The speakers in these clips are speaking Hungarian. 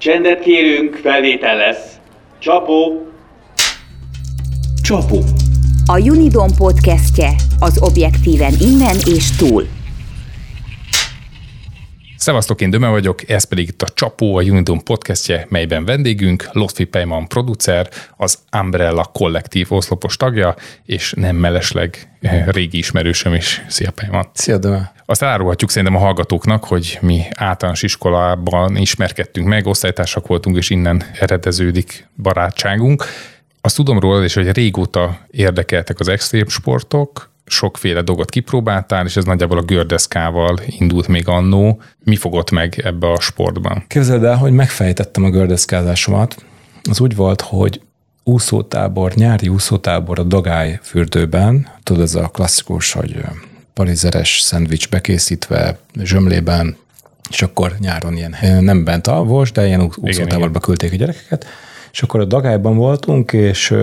Csendet kérünk, felvétel lesz. Csapó! Csapó. A Unidom podcastje az objektíven innen és túl. Szevasztok, én Döme vagyok, ez pedig itt a Csapó, a Unidom podcastje, melyben vendégünk Lotfi Pejman producer, az Umbrella kollektív oszlopos tagja, és nem mellesleg eh, régi ismerősöm is. Szia Pejman! Szia, Döme. Azt elárulhatjuk szerintem a hallgatóknak, hogy mi általános iskolában ismerkedtünk meg, osztálytársak voltunk, és innen eredeződik barátságunk. Azt tudom róla és hogy régóta érdekeltek az extrém sportok, sokféle dolgot kipróbáltál, és ez nagyjából a gördeszkával indult még annó. Mi fogott meg ebbe a sportban? Képzeld el, hogy megfejtettem a gördeszkázásomat. Az úgy volt, hogy úszótábor, nyári úszótábor a Dagály fürdőben, tudod, ez a klasszikus, hogy parizeres szendvics bekészítve, zsömlében, és akkor nyáron ilyen nem bent alvos, de ilyen úszótáborba küldték a gyerekeket, és akkor a Dagályban voltunk, és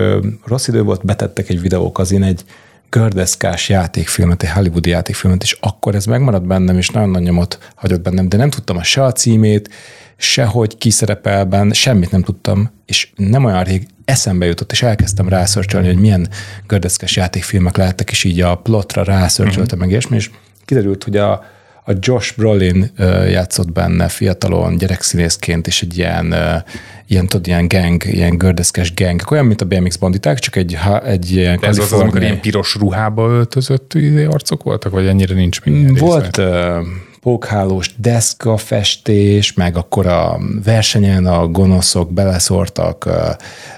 rossz idő volt, betettek egy videókazin egy gördeszkás játékfilmet, egy hollywoodi játékfilmet, és akkor ez megmaradt bennem, és nagyon nagy nyomot hagyott bennem, de nem tudtam a se a címét, sehogy kiszerepel benne, semmit nem tudtam, és nem olyan rég eszembe jutott, és elkezdtem rászörcsölni, hogy milyen gördeszkás játékfilmek lehettek, és így a plotra rászörcsöltem meg, és, és kiderült, hogy a, a Josh Brolin játszott benne fiatalon gyerekszínészként, és egy ilyen, ilyen, tudod, ilyen gang, ilyen gördeszkes gang, olyan, mint a BMX banditák, csak egy, egy ilyen Ez az, amikor ilyen piros ruhába öltözött izé arcok voltak, vagy ennyire nincs minden Volt uh, pókhálós deszkafestés, meg akkor a versenyen a gonoszok beleszórtak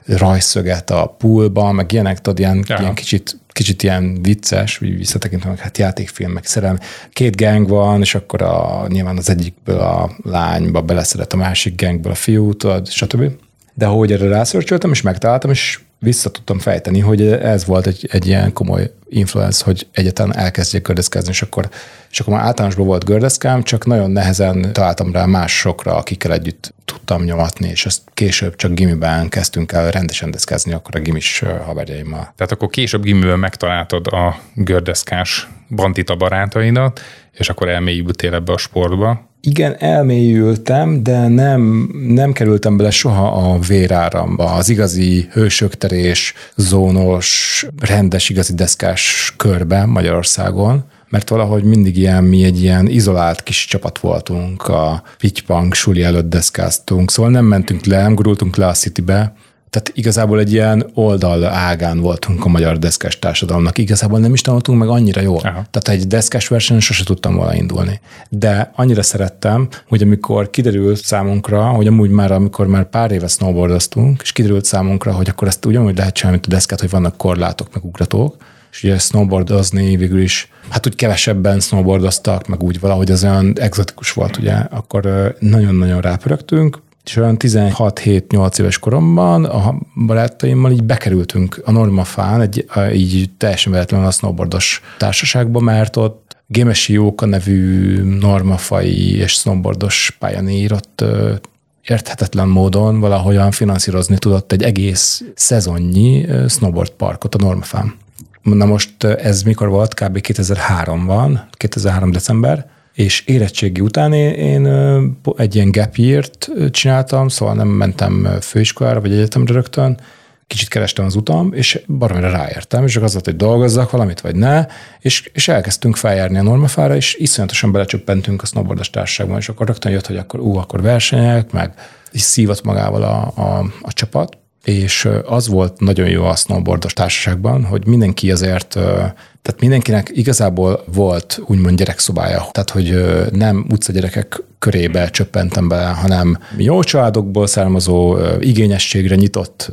rajszöget a poolba, meg ilyenek, tudod, ilyen, ilyen kicsit kicsit ilyen vicces, úgy visszatekintve, hát játékfilm, meg szerelem. Két gang van, és akkor a, nyilván az egyikből a lányba beleszeret a másik gangből a fiú, tudod, stb. De ahogy erre rászörcsöltem, és megtaláltam, és vissza tudtam fejteni, hogy ez volt egy, egy ilyen komoly influence, hogy egyetlen elkezdjek gördeszkázni, és akkor, és akkor már általánosban volt gördeszkám, csak nagyon nehezen találtam rá másokra, akikkel együtt tudtam nyomatni, és ezt később csak gimiben kezdtünk el rendesen deszkázni, akkor a gimis haverjaimmal. Tehát akkor később gimiben megtaláltad a gördeszkás bandita barátaidat, és akkor elmélyültél ebbe a sportba. Igen, elmélyültem, de nem, nem kerültem bele soha a véráramba, az igazi hősökterés, zónos, rendes, igazi deszkás körbe Magyarországon mert valahogy mindig ilyen, mi egy ilyen izolált kis csapat voltunk, a Pitypang suli előtt deszkáztunk, szóval nem mentünk le, nem gurultunk le a Citybe, tehát igazából egy ilyen oldal ágán voltunk a magyar deszkás társadalomnak. Igazából nem is tanultunk meg annyira jól. Aha. Tehát egy deszkás versenyen sose tudtam volna indulni. De annyira szerettem, hogy amikor kiderült számunkra, hogy amúgy már, amikor már pár éve snowboardoztunk, és kiderült számunkra, hogy akkor ezt ugyanúgy lehet csinálni, mint a deszkát, hogy vannak korlátok, meg ugratók, és ugye snowboardozni végül is, hát úgy kevesebben snowboardoztak, meg úgy valahogy az olyan exotikus volt, ugye, akkor nagyon-nagyon rápörögtünk, és olyan 16-7-8 éves koromban a barátaimmal így bekerültünk a Normafán, egy, így teljesen véletlenül a snowboardos társaságba, mert ott Gémesi Jóka nevű normafai és snowboardos pályanér ott érthetetlen módon valahogyan finanszírozni tudott egy egész szezonnyi snowboard parkot a Normafán. Na most ez mikor volt? Kb. 2003-ban, 2003 december, és érettségi után én, én egy ilyen gap year-t csináltam, szóval nem mentem főiskolára vagy egyetemre rögtön, kicsit kerestem az utam, és baromira ráértem, és az volt, hogy dolgozzak valamit, vagy ne, és, és elkezdtünk feljárni a normafára, és iszonyatosan belecsöppentünk a snowboardos társaságban, és akkor rögtön jött, hogy akkor ú, akkor versenyek, meg és szívott magával a, a, a csapat, és az volt nagyon jó a snowboardos társaságban, hogy mindenki azért, tehát mindenkinek igazából volt úgymond gyerekszobája. Tehát, hogy nem utcagyerekek körébe csöppentem bele, hanem jó családokból származó, igényességre nyitott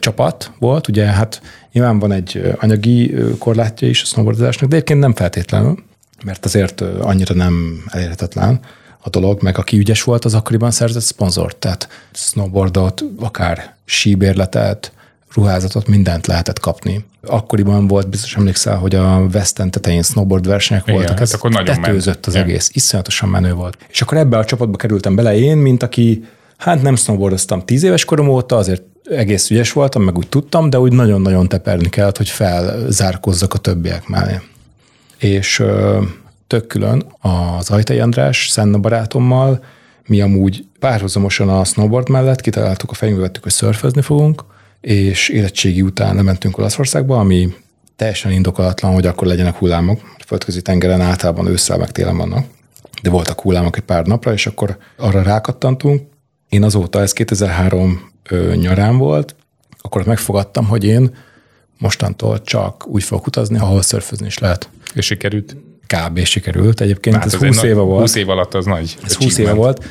csapat volt. Ugye hát nyilván van egy anyagi korlátja is a snowboardozásnak, de egyébként nem feltétlenül, mert azért annyira nem elérhetetlen a dolog, meg aki ügyes volt, az akkoriban szerzett szponzort, tehát snowboardot, akár síbérletet, ruházatot, mindent lehetett kapni. Akkoriban volt, biztos emlékszel, hogy a West End tetején snowboard versenyek Igen, voltak, ez akkor nagyon tetőzött ment. az egész, iszonyatosan menő volt. És akkor ebbe a csapatba kerültem bele én, mint aki, hát nem snowboardoztam tíz éves korom óta, azért egész ügyes voltam, meg úgy tudtam, de úgy nagyon-nagyon teperni kellett, hogy felzárkozzak a többiek mellé. És tök külön az Ajtai András, Szenna barátommal, mi amúgy párhuzamosan a snowboard mellett kitaláltuk a fejünkbe vettük, hogy szörfözni fogunk, és érettségi után lementünk Olaszországba, ami teljesen indokolatlan, hogy akkor legyenek hullámok. A földközi tengeren általában ősszel meg télen vannak, de voltak hullámok egy pár napra, és akkor arra rákattantunk. Én azóta, ez 2003 ö, nyarán volt, akkor megfogadtam, hogy én mostantól csak úgy fogok utazni, ahol szörfözni is lehet. És sikerült? Kb. sikerült. Egyébként Hát ez ez 20 egy éve volt. 20 év alatt az nagy. Ez 20 éve volt.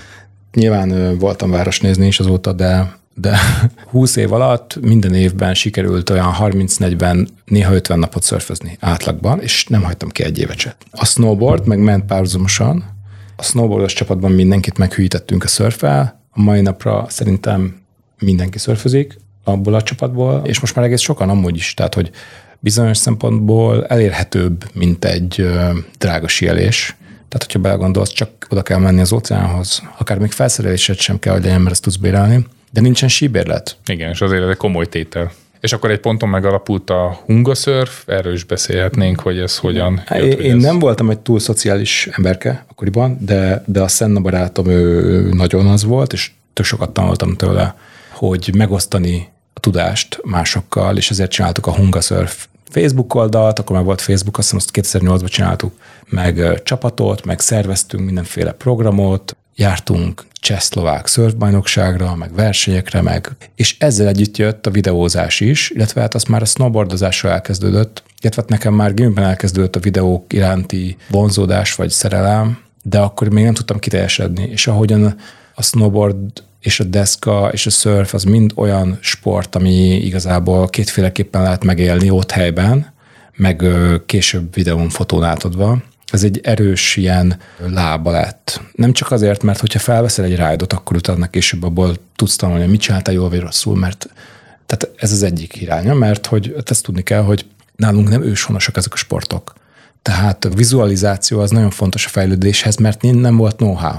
Nyilván voltam városnézni is azóta, de, de 20 év alatt minden évben sikerült olyan 30-40, néha 50 napot szörfözni átlagban, és nem hagytam ki egy évet se. A snowboard meg ment párhuzamosan. A snowboardos csapatban mindenkit meghűítettünk a szörfel. A mai napra szerintem mindenki szörfözik abból a csapatból, és most már egész sokan amúgy is, tehát hogy bizonyos szempontból elérhetőbb, mint egy drága síelés. Tehát, hogyha belegondolsz, csak oda kell menni az óceánhoz. Akár még felszerelésed sem kell, hogy legyen, mert ezt tudsz bérelni. De nincsen síbérlet. Igen, és azért ez egy komoly tétel. És akkor egy ponton megalapult a hungaszörf, erről is beszélhetnénk, hogy ez hogyan Én, jött, hogy én ez... nem voltam egy túl szociális emberke akkoriban, de, de a Szenna barátom ő nagyon az volt, és tök sokat tanultam tőle, hogy megosztani a tudást másokkal, és ezért csináltuk a Hungasurf Facebook oldalt, akkor már volt Facebook, azt hiszem azt 2008-ban csináltuk, meg csapatot, meg szerveztünk mindenféle programot, jártunk cseh-szlovák szörfbajnokságra, meg versenyekre, meg, és ezzel együtt jött a videózás is, illetve hát az már a snowboardozással elkezdődött, illetve hát nekem már gimben elkezdődött a videók iránti vonzódás vagy szerelem, de akkor még nem tudtam kiteljesedni, és ahogyan a snowboard és a deszka és a surf az mind olyan sport, ami igazából kétféleképpen lehet megélni ott helyben, meg később videón, fotón átadva. Ez egy erős ilyen lába lett. Nem csak azért, mert hogyha felveszel egy rájdot, akkor utána később abból tudsz tanulni, hogy mit csináltál jól vagy rosszul, mert tehát ez az egyik iránya, mert hogy ezt tudni kell, hogy nálunk nem őshonosak ezek a sportok. Tehát a vizualizáció az nagyon fontos a fejlődéshez, mert nem volt know-how.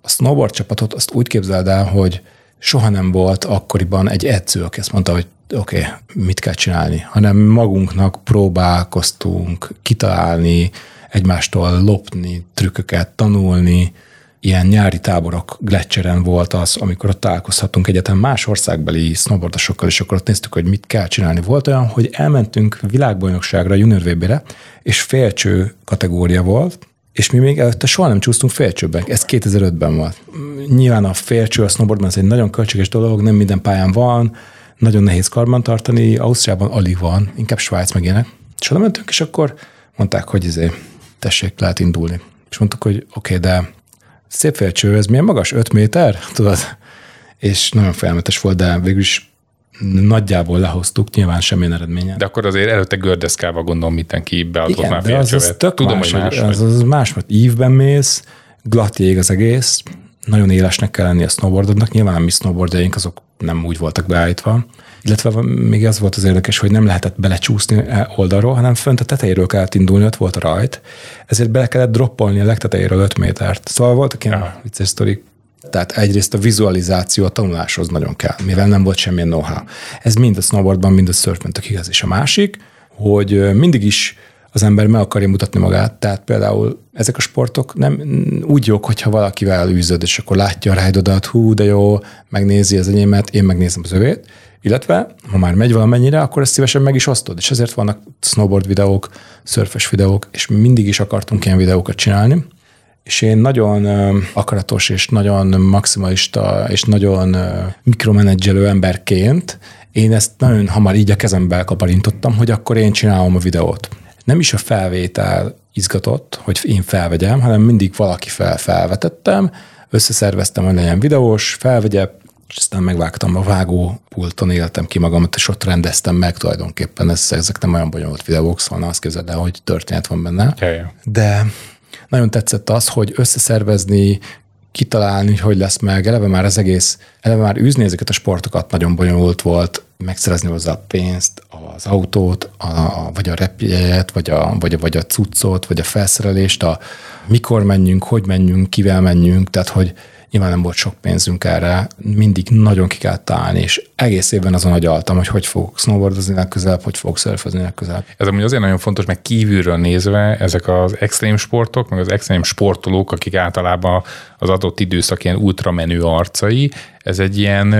A snowboard csapatot azt úgy képzeld el, hogy soha nem volt akkoriban egy edző, aki azt mondta, hogy oké, okay, mit kell csinálni, hanem magunknak próbálkoztunk kitalálni, egymástól lopni, trükköket tanulni, ilyen nyári táborok Gletscheren volt az, amikor ott találkozhatunk egyetem más országbeli snowboardosokkal, és akkor ott néztük, hogy mit kell csinálni. Volt olyan, hogy elmentünk világbajnokságra, junior VB-re, és félcső kategória volt, és mi még előtte soha nem csúsztunk félcsőben. Ez 2005-ben volt. Nyilván a félcső a snowboardban ez egy nagyon költséges dolog, nem minden pályán van, nagyon nehéz karban tartani, Ausztriában alig van, inkább Svájc meg ilyenek. És oda mentünk, és akkor mondták, hogy izé, tessék, lehet indulni. És mondtuk, hogy oké, okay, de szép félcső, ez milyen magas? 5 méter? Tudod? És nagyon felmetes volt, de végül is nagyjából lehoztuk, nyilván semmilyen eredménye. De akkor azért előtte gördeszkával gondolom mindenki beadott Igen, már de az, az tök Tudom, más, hogy más. az, az más, mert ívben mész, glatt jég az egész, nagyon élesnek kell lenni a snowboardodnak, nyilván a mi snowboardjaink azok nem úgy voltak beállítva, illetve még az volt az érdekes, hogy nem lehetett belecsúszni e oldalról, hanem fönt a tetejéről kellett indulni, ott volt a rajt, ezért bele kellett droppolni a legtetejéről 5 métert. Szóval voltak ilyen Aha. vicces sztorik. Tehát egyrészt a vizualizáció a tanuláshoz nagyon kell, mivel nem volt semmilyen know-how. Ez mind a snowboardban, mind a surfben tök igaz. És a másik, hogy mindig is az ember meg akarja mutatni magát, tehát például ezek a sportok nem úgy jók, hogyha valakivel űzöd, és akkor látja a rájdodat, hú, de jó, megnézi az enyémet, én megnézem az övét, illetve ha már megy valamennyire, akkor ezt szívesen meg is osztod, és ezért vannak snowboard videók, szörfes videók, és mi mindig is akartunk ilyen videókat csinálni, és én nagyon akaratos és nagyon maximalista és nagyon mikromenedzselő emberként én ezt nagyon hamar így a kezembe kaparintottam, hogy akkor én csinálom a videót. Nem is a felvétel izgatott, hogy én felvegyem, hanem mindig valaki fel felvetettem, összeszerveztem, hogy legyen videós, felvegye, és aztán megvágtam a vágó pulton, éltem ki magamat, és ott rendeztem meg tulajdonképpen. Ez, ezek nem olyan bonyolult videók, szóval azt képzeld el, hogy történet van benne. De nagyon tetszett az, hogy összeszervezni, kitalálni, hogy hogy lesz meg, eleve már az egész, eleve már űzni ezeket a sportokat nagyon bonyolult volt, megszerezni hozzá a pénzt, az autót, a, a, vagy a repjegyet, vagy a, vagy, a, vagy a cuccot, vagy a felszerelést, a mikor menjünk, hogy menjünk, kivel menjünk, tehát hogy nyilván nem volt sok pénzünk erre, mindig nagyon ki kellett találni, és egész évben azon agyaltam, hogy hogy fogok snowboardozni legközelebb, hogy fogok szörfözni legközelebb. Ez amúgy azért nagyon fontos, meg kívülről nézve ezek az extrém sportok, meg az extrém sportolók, akik általában az adott időszak ilyen ultramenő arcai, ez egy ilyen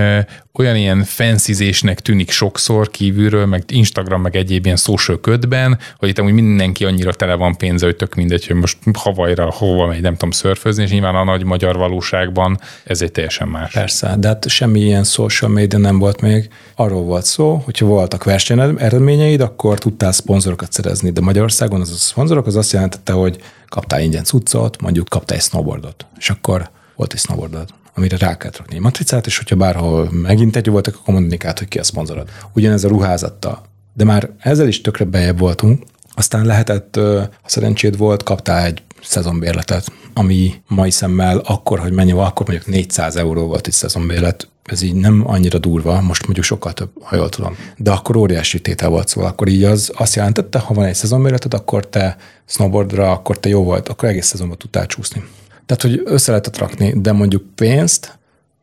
olyan ilyen fenszizésnek tűnik sokszor kívülről, meg Instagram, meg egyéb ilyen social ködben, hogy itt amúgy mindenki annyira tele van pénze, hogy tök mindegy, hogy most havajra hova megy, nem tudom szörfözni, és nyilván a nagy magyar valóságban ez egy teljesen más. Persze, de hát semmi ilyen social media nem volt még. Arról volt szó, hogyha voltak verseny eredményeid, akkor tudtál szponzorokat szerezni, de Magyarországon az a szponzorok az azt jelentette, hogy kaptál ingyen cuccot, mondjuk kaptál egy snowboardot, és akkor volt egy snowboardod amire rá kellett rakni egy matricát, és hogyha bárhol megint egy voltak, akkor mondani kellett, hogy ki a szponzorod. Ugyanez a ruházattal. De már ezzel is tökre bejebb voltunk, aztán lehetett, ha szerencséd volt, kaptál egy szezonbérletet, ami mai szemmel akkor, hogy mennyi volt, akkor mondjuk 400 euró volt egy szezonbérlet, ez így nem annyira durva, most mondjuk sokkal több, ha jól tudom. De akkor óriási tétel volt, szóval akkor így az azt jelentette, ha van egy szezonbérleted, akkor te snowboardra, akkor te jó volt, akkor egész szezonban tudtál csúszni. Tehát, hogy össze lehetett rakni, de mondjuk pénzt,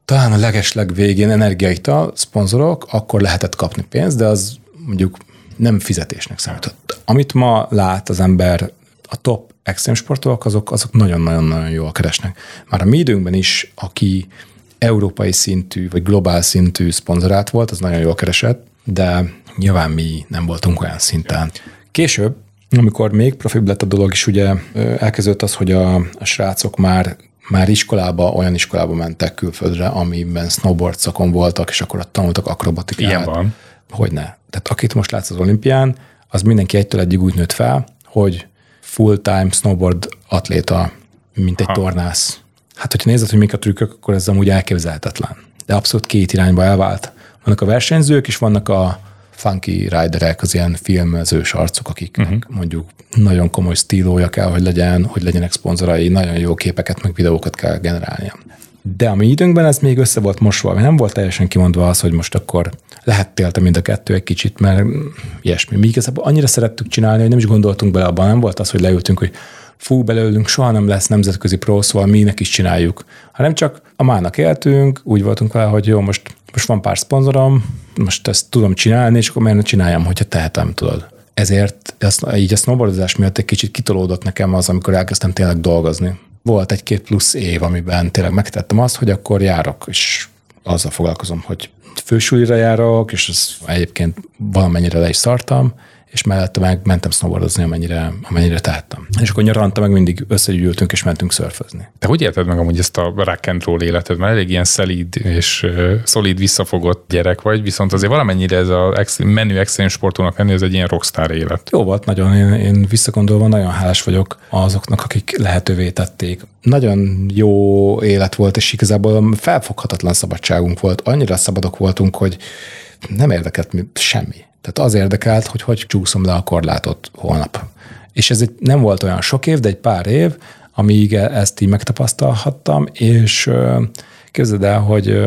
talán a legesleg végén energiaital, szponzorok, akkor lehetett kapni pénzt, de az mondjuk nem fizetésnek számított. Amit ma lát az ember, a top extrém sportolók, azok, azok nagyon-nagyon-nagyon jól keresnek. Már a mi időnkben is, aki európai szintű, vagy globál szintű szponzorát volt, az nagyon jól keresett, de nyilván mi nem voltunk olyan szinten. Később amikor még profibb lett a dolog, is ugye elkezdődött az, hogy a, a srácok már már iskolába, olyan iskolába mentek külföldre, amiben snowboard szakon voltak, és akkor ott tanultak akrobatikát. Ilyen van. Hogy ne. Tehát akit most látsz az olimpián, az mindenki egytől egyig úgy nőtt fel, hogy full-time snowboard atléta, mint egy ha. tornász. Hát, hogyha nézed, hogy mik a trükkök, akkor ez amúgy elképzelhetetlen. De abszolút két irányba elvált. Vannak a versenyzők, és vannak a, funky riderek, az ilyen filmezős arcok, akik uh-huh. mondjuk nagyon komoly stílója kell, hogy legyen, hogy legyenek szponzorai, nagyon jó képeket, meg videókat kell generálnia. De a mi időnkben ez még össze volt mosva, nem volt teljesen kimondva az, hogy most akkor lehettél te mind a kettő egy kicsit, mert ilyesmi. Mi igazából annyira szerettük csinálni, hogy nem is gondoltunk bele abban, nem volt az, hogy leültünk, hogy fú, belőlünk soha nem lesz nemzetközi pro, szóval minek is csináljuk, hanem csak a mának éltünk, úgy voltunk vele, hogy jó, most, most van pár szponzorom, most ezt tudom csinálni, és akkor miért ne csináljam, hogyha tehetem, tudod. Ezért ezt, így a snowboardozás miatt egy kicsit kitolódott nekem az, amikor elkezdtem tényleg dolgozni. Volt egy-két plusz év, amiben tényleg megtettem azt, hogy akkor járok, és azzal foglalkozom, hogy fősulira járok, és ez egyébként valamennyire le is szartam, és mellette meg mentem snowboardozni, amennyire, amennyire tehettem. És akkor nyaranta meg mindig összegyűltünk és mentünk szörfözni. Te hogy érted meg amúgy ezt a rock and roll életet? Mert elég ilyen szelíd és uh, szolid visszafogott gyerek vagy, viszont azért valamennyire ez a menő extrém sportolnak lenni, ez egy ilyen rockstar élet. Jó volt nagyon, én, én visszagondolva nagyon hálás vagyok azoknak, akik lehetővé tették. Nagyon jó élet volt, és igazából felfoghatatlan szabadságunk volt. Annyira szabadok voltunk, hogy nem érdekelt semmi tehát az érdekelt, hogy hogy csúszom le a korlátot holnap. És ez egy, nem volt olyan sok év, de egy pár év, amíg e- ezt így megtapasztalhattam, és képzeld el, hogy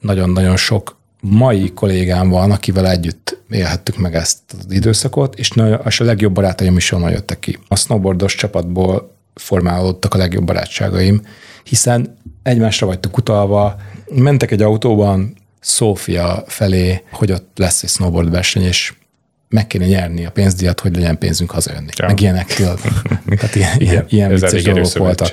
nagyon-nagyon sok mai kollégám van, akivel együtt élhettük meg ezt az időszakot, és, és a legjobb barátaim is onnan jöttek ki. A snowboardos csapatból formálódtak a legjobb barátságaim, hiszen egymásra vagytok utalva, mentek egy autóban, Szófia felé, hogy ott lesz egy snowboard verseny, és meg kéne nyerni a pénzdíjat, hogy legyen pénzünk hazajönni. Ja. Meg ilyenektől. Tehát ilyen, ilyen, ilyen vicces dolgok voltak.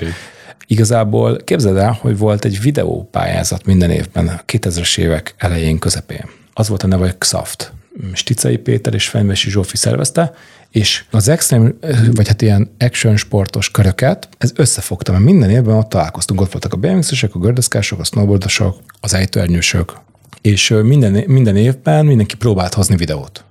Igazából képzeld el, hogy volt egy videópályázat minden évben, a 2000-es évek elején, közepén. Az volt a neve, hogy XAFT. Sticai Péter és Fenyvesi Zsófi szervezte, és az extrém, vagy hát ilyen action sportos köröket, ez összefogta, mert minden évben ott találkoztunk, ott voltak a BMX-esek, a gördeszkások, a snowboardosok, az ejtőernyősök, és minden, minden évben mindenki próbált hozni videót.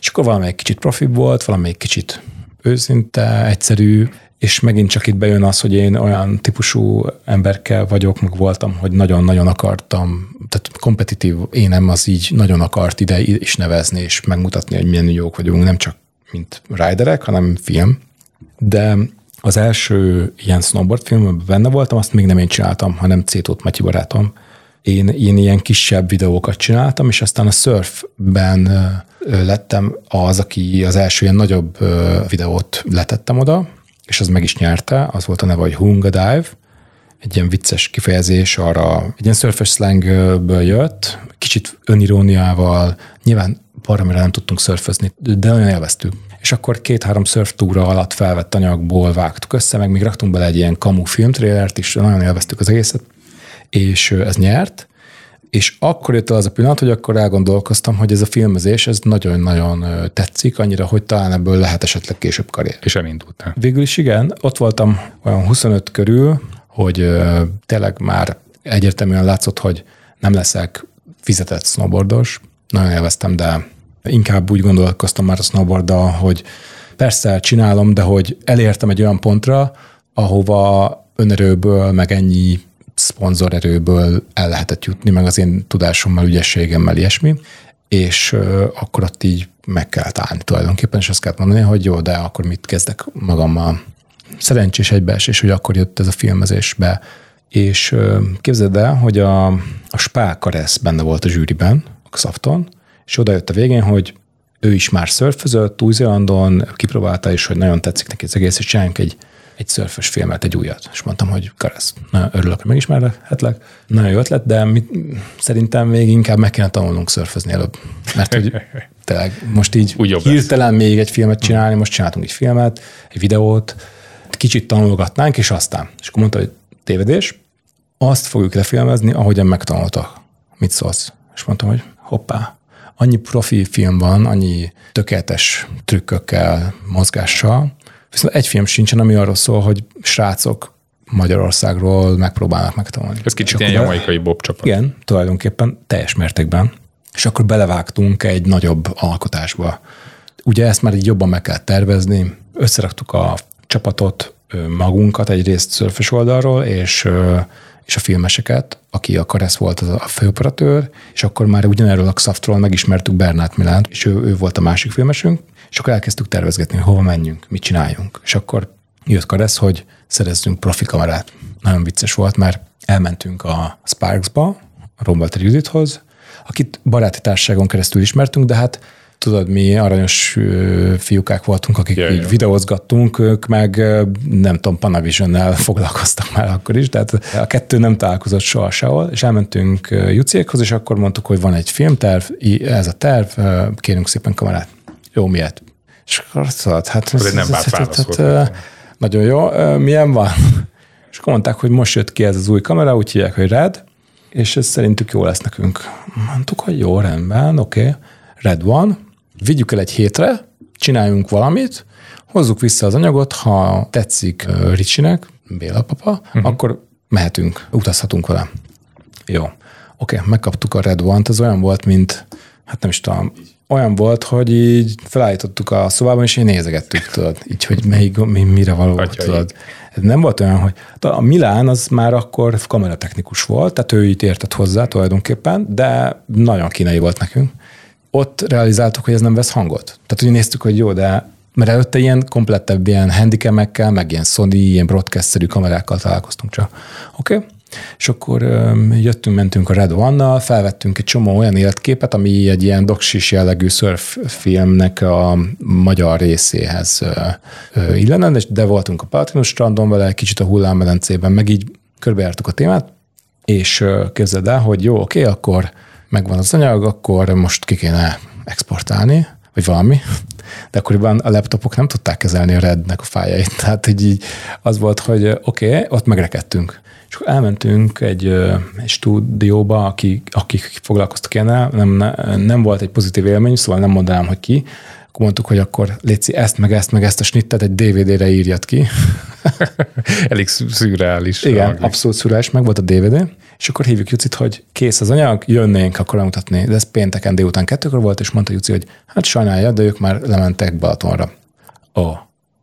És akkor valamelyik kicsit profi volt, valamelyik kicsit őszinte, egyszerű, és megint csak itt bejön az, hogy én olyan típusú emberkel vagyok, meg voltam, hogy nagyon-nagyon akartam, tehát kompetitív énem az így nagyon akart ide is nevezni, és megmutatni, hogy milyen jók vagyunk, nem csak mint riderek, hanem film. De az első ilyen snowboard filmben benne voltam, azt még nem én csináltam, hanem Cétót Matyi barátom, én, én ilyen kisebb videókat csináltam, és aztán a surfben lettem az, aki az első ilyen nagyobb videót letettem oda, és az meg is nyerte, az volt a neve, hogy Hunga Dive, egy ilyen vicces kifejezés arra, egy ilyen surfers slangből jött, kicsit öniróniával, nyilván valamire nem tudtunk szörfözni, de nagyon élveztük. És akkor két-három surf túra alatt felvett anyagból vágtuk össze, meg még raktunk bele egy ilyen kamu filmtrélert is, nagyon élveztük az egészet, és ez nyert, és akkor jött el az a pillanat, hogy akkor elgondolkoztam, hogy ez a filmezés, ez nagyon-nagyon tetszik, annyira, hogy talán ebből lehet esetleg később karrier. És elindultál. Végül is igen, ott voltam olyan 25 körül, hogy tényleg már egyértelműen látszott, hogy nem leszek fizetett snowboardos. Nagyon élveztem, de inkább úgy gondolkoztam már a snowboarddal, hogy persze csinálom, de hogy elértem egy olyan pontra, ahova önerőből, meg ennyi szponzorerőből el lehetett jutni, meg az én tudásommal, ügyességemmel, ilyesmi, és akkor ott így meg kell állni tulajdonképpen, és azt kell mondani, hogy jó, de akkor mit kezdek magammal. Szerencsés egybeesés, hogy akkor jött ez a filmezésbe, és képzeld el, hogy a, a Spál Karesz benne volt a zsűriben, a Xafton, és oda jött a végén, hogy ő is már szörfözött Új-Zélandon, kipróbálta is, hogy nagyon tetszik neki az egész, és csináljunk egy egy szörfös filmet, egy újat. És mondtam, hogy Karesz, nagyon örülök, hogy megismerhetlek. Nagyon jó ötlet, de mit, szerintem még inkább meg kéne tanulnunk szörfözni előbb. Mert hogy tényleg most így Úgy hirtelen lesz. még egy filmet csinálni, most csináltunk egy filmet, egy videót, kicsit tanulgatnánk, és aztán. És akkor mondta, hogy tévedés, azt fogjuk lefilmezni, ahogyan megtanultak. Mit szólsz? És mondtam, hogy hoppá, annyi profi film van, annyi tökéletes trükkökkel, mozgással, Viszont egy film sincsen, ami arról szól, hogy srácok Magyarországról megpróbálnak megtanulni. Ez kicsit ilyen jamaikai bob csapat. Igen, tulajdonképpen teljes mértékben. És akkor belevágtunk egy nagyobb alkotásba. Ugye ezt már így jobban meg kell tervezni. Összeraktuk a csapatot, magunkat egyrészt szörfös oldalról, és, és a filmeseket, aki a Karesz volt az a főoperatőr, és akkor már ugyanerről a Xaftról megismertük Bernát Milánt, és ő, ő volt a másik filmesünk, és akkor elkezdtük tervezgetni, hogy hova menjünk, mit csináljunk. És akkor jött Karesz, hogy szerezzünk profi kamerát. Nagyon vicces volt, mert elmentünk a Sparksba, a Rombalter Judithoz, akit baráti társaságon keresztül ismertünk, de hát tudod, mi aranyos fiúkák voltunk, akik yeah, így yeah. videózgattunk, ők meg nem tudom, Panavision-nel foglalkoztak már akkor is, tehát a kettő nem találkozott soha sehol, és elmentünk Juciékhoz, és akkor mondtuk, hogy van egy filmterv, ez a terv, kérünk szépen kamerát. Jó, miért? És akkor szólt, hát... Ez, nem várt hát, hát, Nagyon jó, milyen van? És akkor mondták, hogy most jött ki ez az új kamera, úgy hívják, hogy Red, és ez szerintük jó lesz nekünk. Mondtuk, hogy jó, rendben, oké. Okay. Red van, vigyük el egy hétre, csináljunk valamit, hozzuk vissza az anyagot, ha tetszik Ricsinek, Béla papa, uh-huh. akkor mehetünk, utazhatunk vele. Jó. Oké, okay, megkaptuk a Red One-t, ez olyan volt, mint, hát nem is tudom, olyan volt, hogy így felállítottuk a szobában, és én nézegettük, tudod, így, hogy melyik, mi, mire való, Atyai. tudod. Ez nem volt olyan, hogy a Milán az már akkor kameratechnikus volt, tehát ő itt értett hozzá tulajdonképpen, de nagyon kínai volt nekünk. Ott realizáltuk, hogy ez nem vesz hangot. Tehát úgy néztük, hogy jó, de mert előtte ilyen komplettebb ilyen handicamekkel, meg ilyen Sony, ilyen broadcast-szerű kamerákkal találkoztunk csak. Oké? Okay? És akkor jöttünk, mentünk a Red One-nal, felvettünk egy csomó olyan életképet, ami egy ilyen doksis jellegű filmnek a magyar részéhez illene, de voltunk a Palatinus strandon vele, kicsit a hullámmedencében, meg így körbejártuk a témát, és képzeld el, hogy jó, oké, akkor megvan az anyag, akkor most ki kéne exportálni, vagy valami, de akkoriban a laptopok nem tudták kezelni a Rednek a fájait, tehát így az volt, hogy oké, okay, ott megrekedtünk. És akkor elmentünk egy, egy stúdióba, akik, akik foglalkoztak ilyen, nem, nem volt egy pozitív élmény, szóval nem mondanám, hogy ki, akkor mondtuk, hogy akkor létszi ezt, meg ezt, meg ezt a snittet egy DVD-re írjat ki. Elég szürreális. Igen, valami. abszolút szürreális, meg volt a DVD, és akkor hívjuk Jucit, hogy kész az anyag, jönnénk akkor mutatni. De ez pénteken délután kettőkor volt, és mondta Juci, hogy hát sajnálja, de ők már lementek Balatonra. Ó,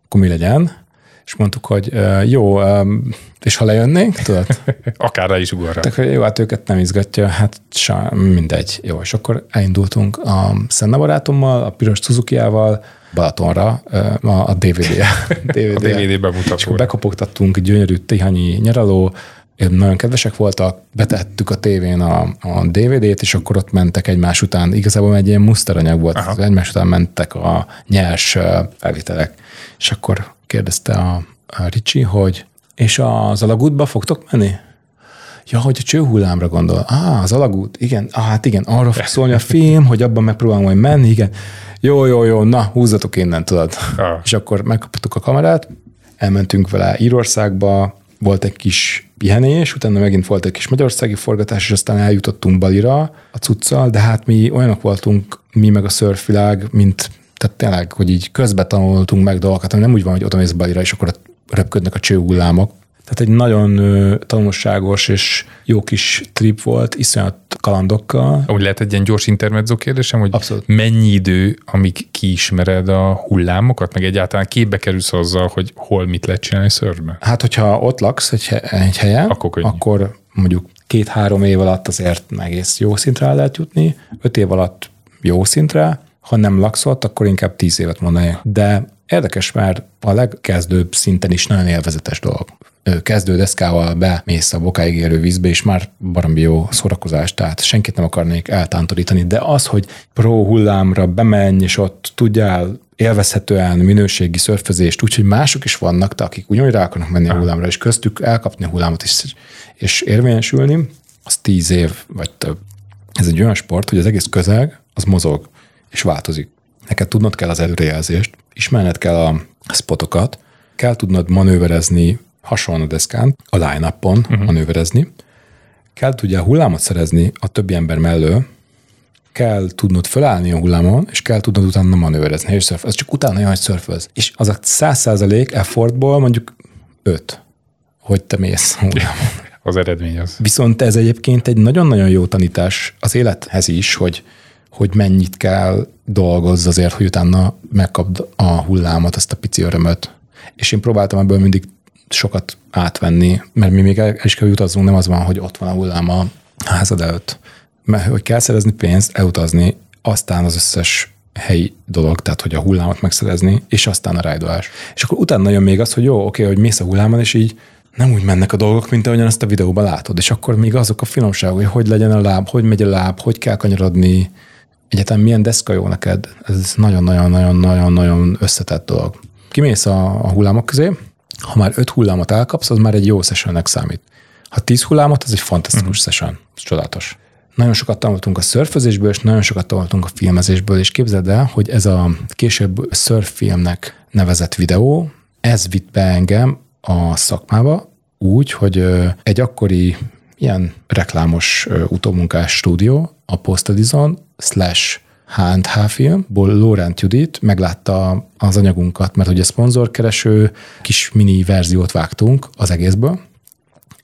akkor mi legyen? És mondtuk, hogy jó, és ha lejönnénk, tudod? Akár le is ugorra. Tehát, hogy jó, hát őket nem izgatja, hát mindegy. Jó, és akkor elindultunk a Szenna barátommal, a piros Suzuki-ával, Balatonra a DVD, DVD, a DVD bemutatóra. És akkor bekopogtattunk gyönyörű tihanyi nyaraló, nagyon kedvesek voltak, betettük a tévén a, a DVD-t, és akkor ott mentek egymás után. Igazából egy ilyen muszteranyag volt, Aha. egymás után mentek a nyers felvételek. És akkor kérdezte a, a Ricsi, hogy És az alagútba fogtok menni? Ja, hogy a csőhullámra gondol. Á, az alagút, igen, ah, hát igen, arra fog szólni a film, hogy abban megpróbálom majd menni, igen. Jó, jó, jó, na, húzzatok innen, tudod. Ah. És akkor megkaptuk a kamerát, elmentünk vele Írországba, volt egy kis pihenés, utána megint volt egy kis magyarországi forgatás, és aztán eljutottunk Balira a cuccal, de hát mi olyanok voltunk, mi meg a szörfvilág, mint tehát tényleg, hogy így közbe tanultunk meg dolgokat, ami nem úgy van, hogy oda mész Balira, és akkor röpködnek a csőhullámok. Tehát egy nagyon tanulságos és jó kis trip volt, iszonyat kalandokkal. Ahogy lehet egy ilyen gyors intermezzo kérdésem, hogy Abszolút. mennyi idő, amíg kiismered a hullámokat, meg egyáltalán képbe kerülsz azzal, hogy hol mit lehet csinálni szörfben? Hát, hogyha ott laksz egy, egy helyen, Akkor könnyű. akkor mondjuk két-három év alatt azért egész jó szintre el lehet jutni, öt év alatt jó szintre, ha nem laksz ott, akkor inkább tíz évet mondanék. De érdekes, mert a legkezdőbb szinten is nagyon élvezetes dolog. Ö, Kezdődeszkával bemész a bokáig érő vízbe, és már baromi jó szórakozás, tehát senkit nem akarnék eltántorítani, de az, hogy pro hullámra bemenj, és ott tudjál élvezhetően minőségi szörfözést, úgyhogy mások is vannak, de akik ugyanúgy rá akarnak menni a hullámra, és köztük elkapni a hullámot és, és érvényesülni, az tíz év vagy több. Ez egy olyan sport, hogy az egész közeg az mozog és változik. Neked tudnod kell az előrejelzést, ismerned kell a spotokat, kell tudnod manőverezni hasonló deszkán, a line-upon uh-huh. manőverezni, kell tudjál hullámot szerezni a többi ember mellől, kell tudnod fölállni a hullámon, és kell tudnod utána manőverezni, és szörf. Ez csak utána jön, hogy szörföz. És az a 100% effortból mondjuk 5, hogy te mész hullámon. Az eredmény az. Viszont ez egyébként egy nagyon-nagyon jó tanítás az élethez is, hogy, hogy mennyit kell dolgozz azért, hogy utána megkapd a hullámot, azt a pici örömöt. És én próbáltam ebből mindig sokat átvenni, mert mi még el is kell utaznunk, nem az van, hogy ott van a hullám a házad előtt. Mert hogy kell szerezni pénzt, elutazni, aztán az összes helyi dolog, tehát hogy a hullámot megszerezni, és aztán a rájdolás. És akkor utána jön még az, hogy jó, oké, hogy mész a hullámon, és így nem úgy mennek a dolgok, mint ahogyan azt a videóban látod. És akkor még azok a finomságok, hogy hogy legyen a láb, hogy megy a láb, hogy kell kanyarodni, egyáltalán milyen deszka jó neked. Ez nagyon-nagyon-nagyon-nagyon-nagyon összetett dolog. Kimész a, a hullámok közé, ha már öt hullámot elkapsz, az már egy jó sessionnek számít. Ha tíz hullámot, az egy fantasztikus uh-huh. session. Ez csodálatos. Nagyon sokat tanultunk a szörfözésből, és nagyon sokat tanultunk a filmezésből, és képzeld el, hogy ez a később szörffilmnek nevezett videó, ez vitt be engem a szakmába úgy, hogy egy akkori ilyen reklámos utómunkás stúdió, a Postadizon slash H&H filmból Laurent Judit meglátta az anyagunkat, mert ugye szponzorkereső kis mini verziót vágtunk az egészből,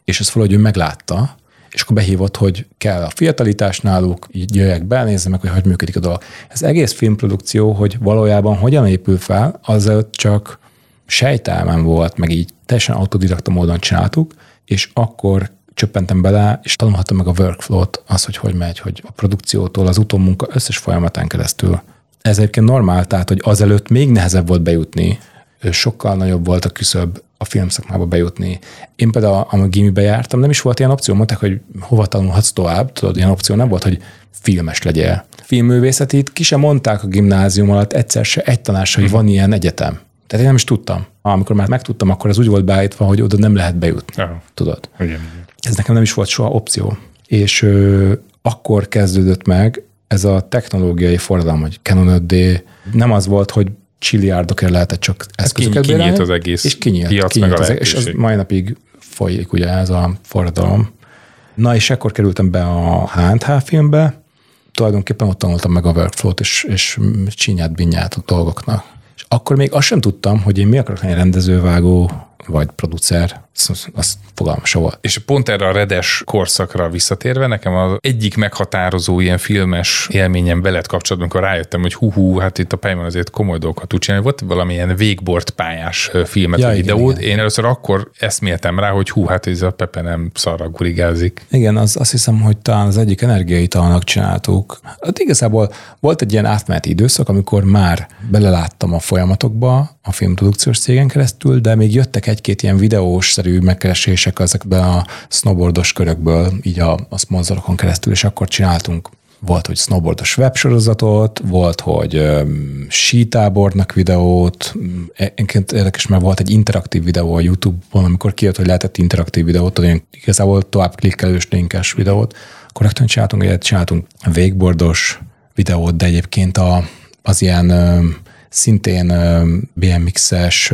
és ezt valahogy ő meglátta, és akkor behívott, hogy kell a fiatalitás náluk, így jöjjek be, nézzem meg, hogy hogy működik a dolog. Ez egész filmprodukció, hogy valójában hogyan épül fel, azelőtt csak sejtelmem volt, meg így teljesen autodidakta módon csináltuk, és akkor csöppentem bele, és tanulhattam meg a workflow-t, az, hogy hogy megy, hogy a produkciótól az utómunka összes folyamatán keresztül. Ez egyébként normál, tehát, hogy azelőtt még nehezebb volt bejutni, sokkal nagyobb volt a küszöb a filmszakmába bejutni. Én például, amíg gimibe jártam, nem is volt ilyen opció, mondták, hogy hova tanulhatsz tovább, tudod, ilyen opció nem volt, hogy filmes legyél. Filmművészetét ki sem mondták a gimnázium alatt egyszer se egy tanár se, hogy van ilyen egyetem. Tehát én nem is tudtam. Amikor már megtudtam, akkor ez úgy volt beállítva, hogy oda nem lehet bejutni. Ja. Tudod? Igen. Ez nekem nem is volt soha opció. És ö, akkor kezdődött meg ez a technológiai forradalom, hogy Canon 5D nem az volt, hogy csilliárdokért lehetett csak eszközöket kinyílt bérelni, az egész és kinyílt, piac, kinyílt meg a az, egész, és az mai napig folyik ugye ez a forradalom. Na és ekkor kerültem be a H&H filmbe, tulajdonképpen ott tanultam meg a workflow-t, és, és csinyát, binyát a dolgoknak. És akkor még azt sem tudtam, hogy én mi akarok lenni rendezővágó, vagy producer, azt, azt fogalmam se volt. És pont erre a redes korszakra visszatérve, nekem az egyik meghatározó ilyen filmes élményem veled kapcsolatban, amikor rájöttem, hogy hú, hát itt a Pejman azért komoly dolgokat tud csinálni. Volt valamilyen végboard pályás filmet, Ja, vagy igen, videót. igen. Én először akkor eszméltem rá, hogy hú, hát ez a Pepe nem szarra gurigázik. Igen, az, azt hiszem, hogy talán az egyik energiaitalnak csináltuk. Hát igazából volt egy ilyen átmeneti időszak, amikor már beleláttam a folyamatokba a filmprodukciós cégen keresztül, de még jöttek egy-két ilyen videós-szerű megkeresések ezekben a snowboardos körökből, így a, a szponzorokon keresztül, és akkor csináltunk. Volt, hogy snowboardos websorozatot, volt, hogy um, sítábornak videót, Egyébként érdekes, mert volt egy interaktív videó a YouTube-on, amikor kijött, hogy lehetett interaktív videót, olyan igazából tovább klikkelős linkes videót, akkor rögtön csináltunk egyet, csináltunk végbordos videót, de egyébként a, az ilyen szintén BMX-es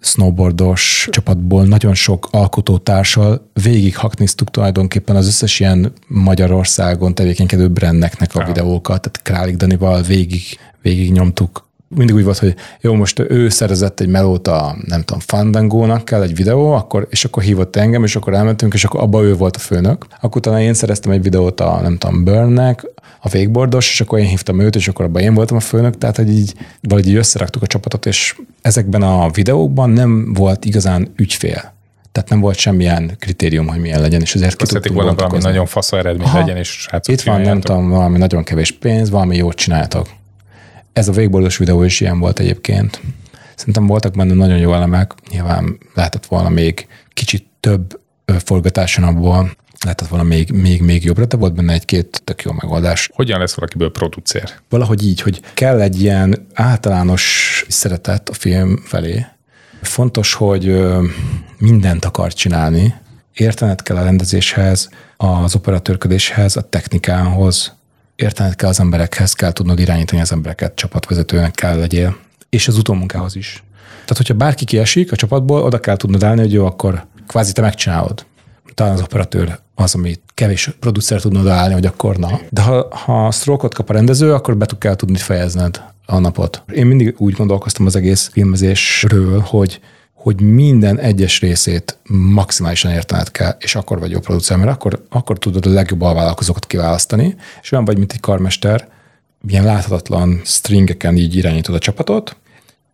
snowboardos csapatból nagyon sok alkotótársal végig hakniztuk tulajdonképpen az összes ilyen Magyarországon tevékenykedő brandeknek a videókat, tehát Králik Danival végig, végig nyomtuk mindig úgy volt, hogy jó, most ő szerezett egy melót a, nem tudom, Fandangónak kell egy videó, akkor, és akkor hívott engem, és akkor elmentünk, és akkor abban ő volt a főnök. Akkor utána én szereztem egy videót a, nem tudom, Burnnek, a végbordos, és akkor én hívtam őt, és akkor abban én voltam a főnök, tehát hogy így valahogy így összeraktuk a csapatot, és ezekben a videókban nem volt igazán ügyfél. Tehát nem volt semmilyen kritérium, hogy milyen legyen, és ezért ki tudtuk volna valami nagyon fasz eredmény Aha, legyen, és srácok Itt van, nem tudom, valami nagyon kevés pénz, valami jót csináltok. Ez a végbordos videó is ilyen volt egyébként. Szerintem voltak benne nagyon jó elemek, nyilván lehetett volna még kicsit több forgatáson abból, lehetett volna még, még, még jobbra, de volt benne egy-két tök jó megoldás. Hogyan lesz valakiből producer? Valahogy így, hogy kell egy ilyen általános szeretet a film felé. Fontos, hogy mindent akar csinálni, értened kell a rendezéshez, az operatőrködéshez, a technikához, értened kell az emberekhez, kell tudnod irányítani az embereket, csapatvezetőnek kell legyél, és az utómunkához is. Tehát, hogyha bárki kiesik a csapatból, oda kell tudnod állni, hogy jó, akkor kvázi te megcsinálod. Talán az operatőr az, ami kevés producer tudna odaállni, hogy akkor na. De ha, ha stroke kap a rendező, akkor be kell tudni fejezned a napot. Én mindig úgy gondolkoztam az egész filmezésről, hogy hogy minden egyes részét maximálisan értened kell, és akkor vagy jó producer, mert akkor, akkor tudod a legjobb alvállalkozókat kiválasztani, és olyan vagy, mint egy karmester, ilyen láthatatlan stringeken így irányítod a csapatot,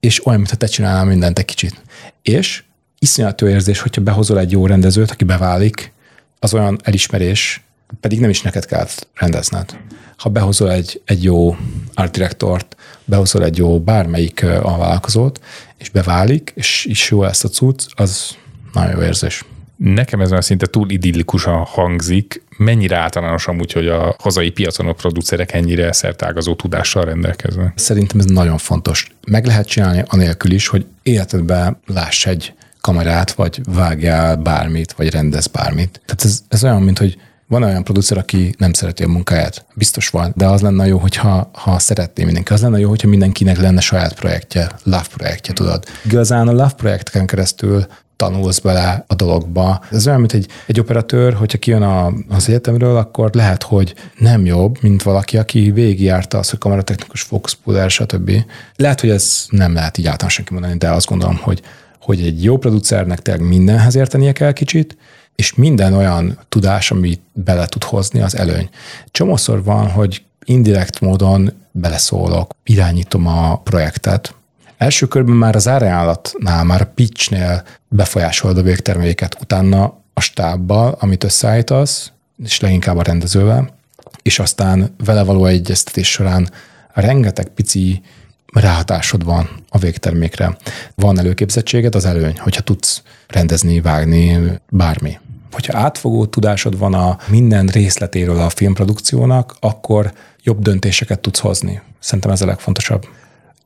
és olyan, mintha te csinálnál mindent egy kicsit. És iszonyat érzés, hogyha behozol egy jó rendezőt, aki beválik, az olyan elismerés, pedig nem is neked kell rendezned. Ha behozol egy, egy jó art directort, behozol egy jó bármelyik alvállalkozót, és beválik, és is jó lesz a cucc, az nagyon jó érzés. Nekem ez már szinte túl idillikusan hangzik. Mennyire általános amúgy, hogy a hazai piacon a producerek ennyire szertágazó tudással rendelkeznek? Szerintem ez nagyon fontos. Meg lehet csinálni anélkül is, hogy életedben láss egy kamerát, vagy vágjál bármit, vagy rendez bármit. Tehát ez, ez olyan, mint hogy van olyan producer, aki nem szereti a munkáját. Biztos van, de az lenne jó, hogyha ha szeretné mindenki. Az lenne jó, hogyha mindenkinek lenne saját projektje, love projektje, tudod. Igazán a love projekteken keresztül tanulsz bele a dologba. Ez olyan, mint egy, egy operatőr, hogyha kijön a, az egyetemről, akkor lehet, hogy nem jobb, mint valaki, aki végigjárta azt, hogy kameratechnikus, fókuszpúler, stb. Lehet, hogy ez nem lehet így általánosan kimondani, de azt gondolom, hogy hogy egy jó producernek tényleg mindenhez értenie kell kicsit, és minden olyan tudás, amit bele tud hozni, az előny. Csomószor van, hogy indirekt módon beleszólok, irányítom a projektet. Első körben már az árajánlatnál, már a pitchnél befolyásolod a végterméket, utána a stábbal, amit összeállítasz, és leginkább a rendezővel, és aztán vele való egyeztetés során rengeteg pici ráhatásod van a végtermékre. Van előképzettséged, az előny, hogyha tudsz rendezni, vágni, bármi. Hogyha átfogó tudásod van a minden részletéről a filmprodukciónak, akkor jobb döntéseket tudsz hozni. Szerintem ez a legfontosabb.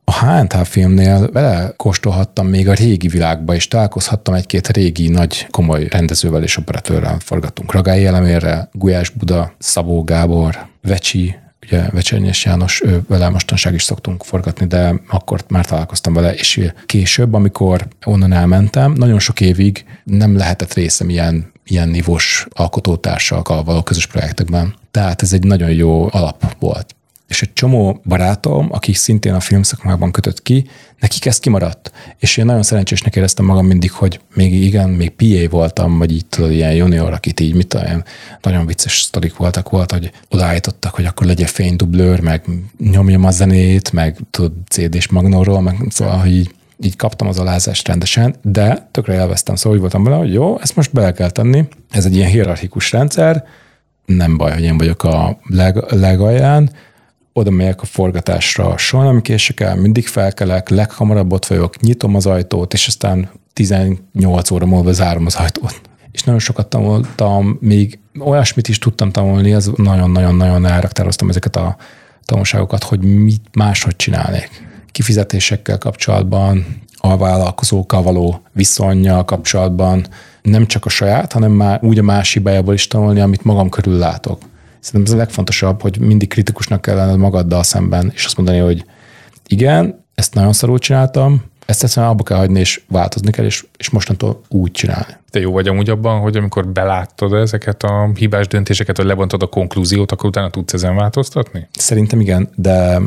A HNH filmnél vele kóstolhattam még a régi világba, és találkozhattam egy-két régi nagy komoly rendezővel és operatőrrel. Forgattunk Ragály Elemérre, Gulyás Buda, Szabó Gábor, Vecsi, ugye Vecsenyes János, ő vele mostanság is szoktunk forgatni, de akkor már találkoztam vele, és később, amikor onnan elmentem, nagyon sok évig nem lehetett részem ilyen, ilyen nívós alkotótársakkal való közös projektekben. Tehát ez egy nagyon jó alap volt és egy csomó barátom, aki szintén a filmszakmában kötött ki, nekik ez kimaradt. És én nagyon szerencsésnek éreztem magam mindig, hogy még igen, még PA voltam, vagy így tudod, ilyen junior, akit így, mit olyan nagyon vicces sztorik voltak, volt, hogy odaállítottak, hogy akkor legyen fénydublőr, meg nyomjam a zenét, meg tudod, CD-s magnóról, meg szóval, hogy így, így kaptam az alázást rendesen, de tökre élveztem, szóval úgy voltam vele, hogy jó, ezt most bele kell tenni. Ez egy ilyen hierarchikus rendszer, nem baj, hogy én vagyok a leg, legalján, oda megyek a forgatásra, soha nem kések el, mindig felkelek, leghamarabb ott vagyok, nyitom az ajtót, és aztán 18 óra múlva zárom az ajtót. És nagyon sokat tanultam, még olyasmit is tudtam tanulni, az nagyon-nagyon-nagyon elraktároztam ezeket a tanulságokat, hogy mit máshogy csinálnék. Kifizetésekkel kapcsolatban, a vállalkozókkal való viszonyjal kapcsolatban, nem csak a saját, hanem már úgy a más hibájából is tanulni, amit magam körül látok. Szerintem ez a legfontosabb, hogy mindig kritikusnak kell lenned magaddal szemben, és azt mondani, hogy igen, ezt nagyon szarul csináltam, ezt egyszerűen abba kell hagyni, és változni kell, és, és mostantól úgy csinálni. Te jó vagy amúgy abban, hogy amikor beláttad ezeket a hibás döntéseket, vagy levontad a konklúziót, akkor utána tudsz ezen változtatni? Szerintem igen, de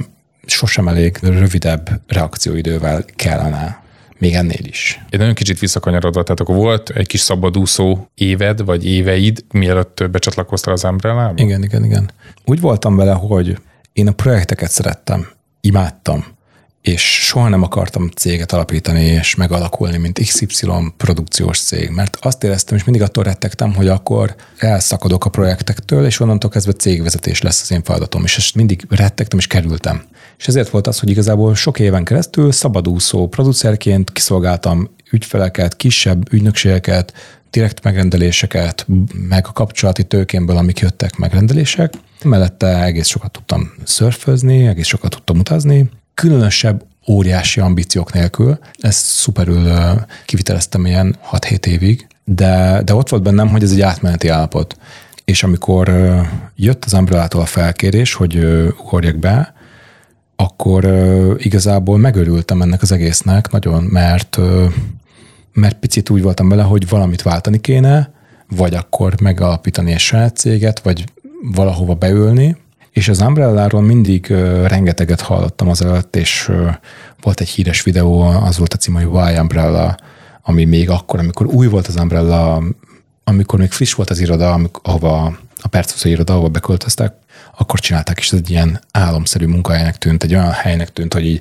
sosem elég rövidebb reakcióidővel kellene még ennél is. Egy nagyon kicsit visszakanyarodva, tehát akkor volt egy kis szabadúszó éved, vagy éveid, mielőtt becsatlakoztál az umbrella Igen, igen, igen. Úgy voltam vele, hogy én a projekteket szerettem, imádtam, és soha nem akartam céget alapítani és megalakulni, mint XY produkciós cég, mert azt éreztem, és mindig attól rettegtem, hogy akkor elszakadok a projektektől, és onnantól kezdve cégvezetés lesz az én feladatom, és ezt mindig rettegtem és kerültem. És ezért volt az, hogy igazából sok éven keresztül szabadúszó producerként kiszolgáltam ügyfeleket, kisebb ügynökségeket, direkt megrendeléseket, meg a kapcsolati tőkémből, amik jöttek megrendelések. Mellette egész sokat tudtam szörfözni, egész sokat tudtam utazni, különösebb óriási ambíciók nélkül. Ezt szuperül kiviteleztem ilyen 6-7 évig, de, de ott volt bennem, hogy ez egy átmeneti állapot. És amikor jött az umbrella a felkérés, hogy ugorjak be, akkor igazából megörültem ennek az egésznek nagyon, mert, mert picit úgy voltam vele, hogy valamit váltani kéne, vagy akkor megalapítani egy saját céget, vagy valahova beülni, és az umbrella mindig uh, rengeteget hallottam az előtt, és uh, volt egy híres videó, az volt a cím, hogy Why Umbrella, ami még akkor, amikor új volt az Umbrella, amikor még friss volt az iroda, amikor, ahova a percozó iroda, ahova beköltöztek, akkor csinálták, és ez egy ilyen álomszerű munkahelynek tűnt, egy olyan helynek tűnt, hogy így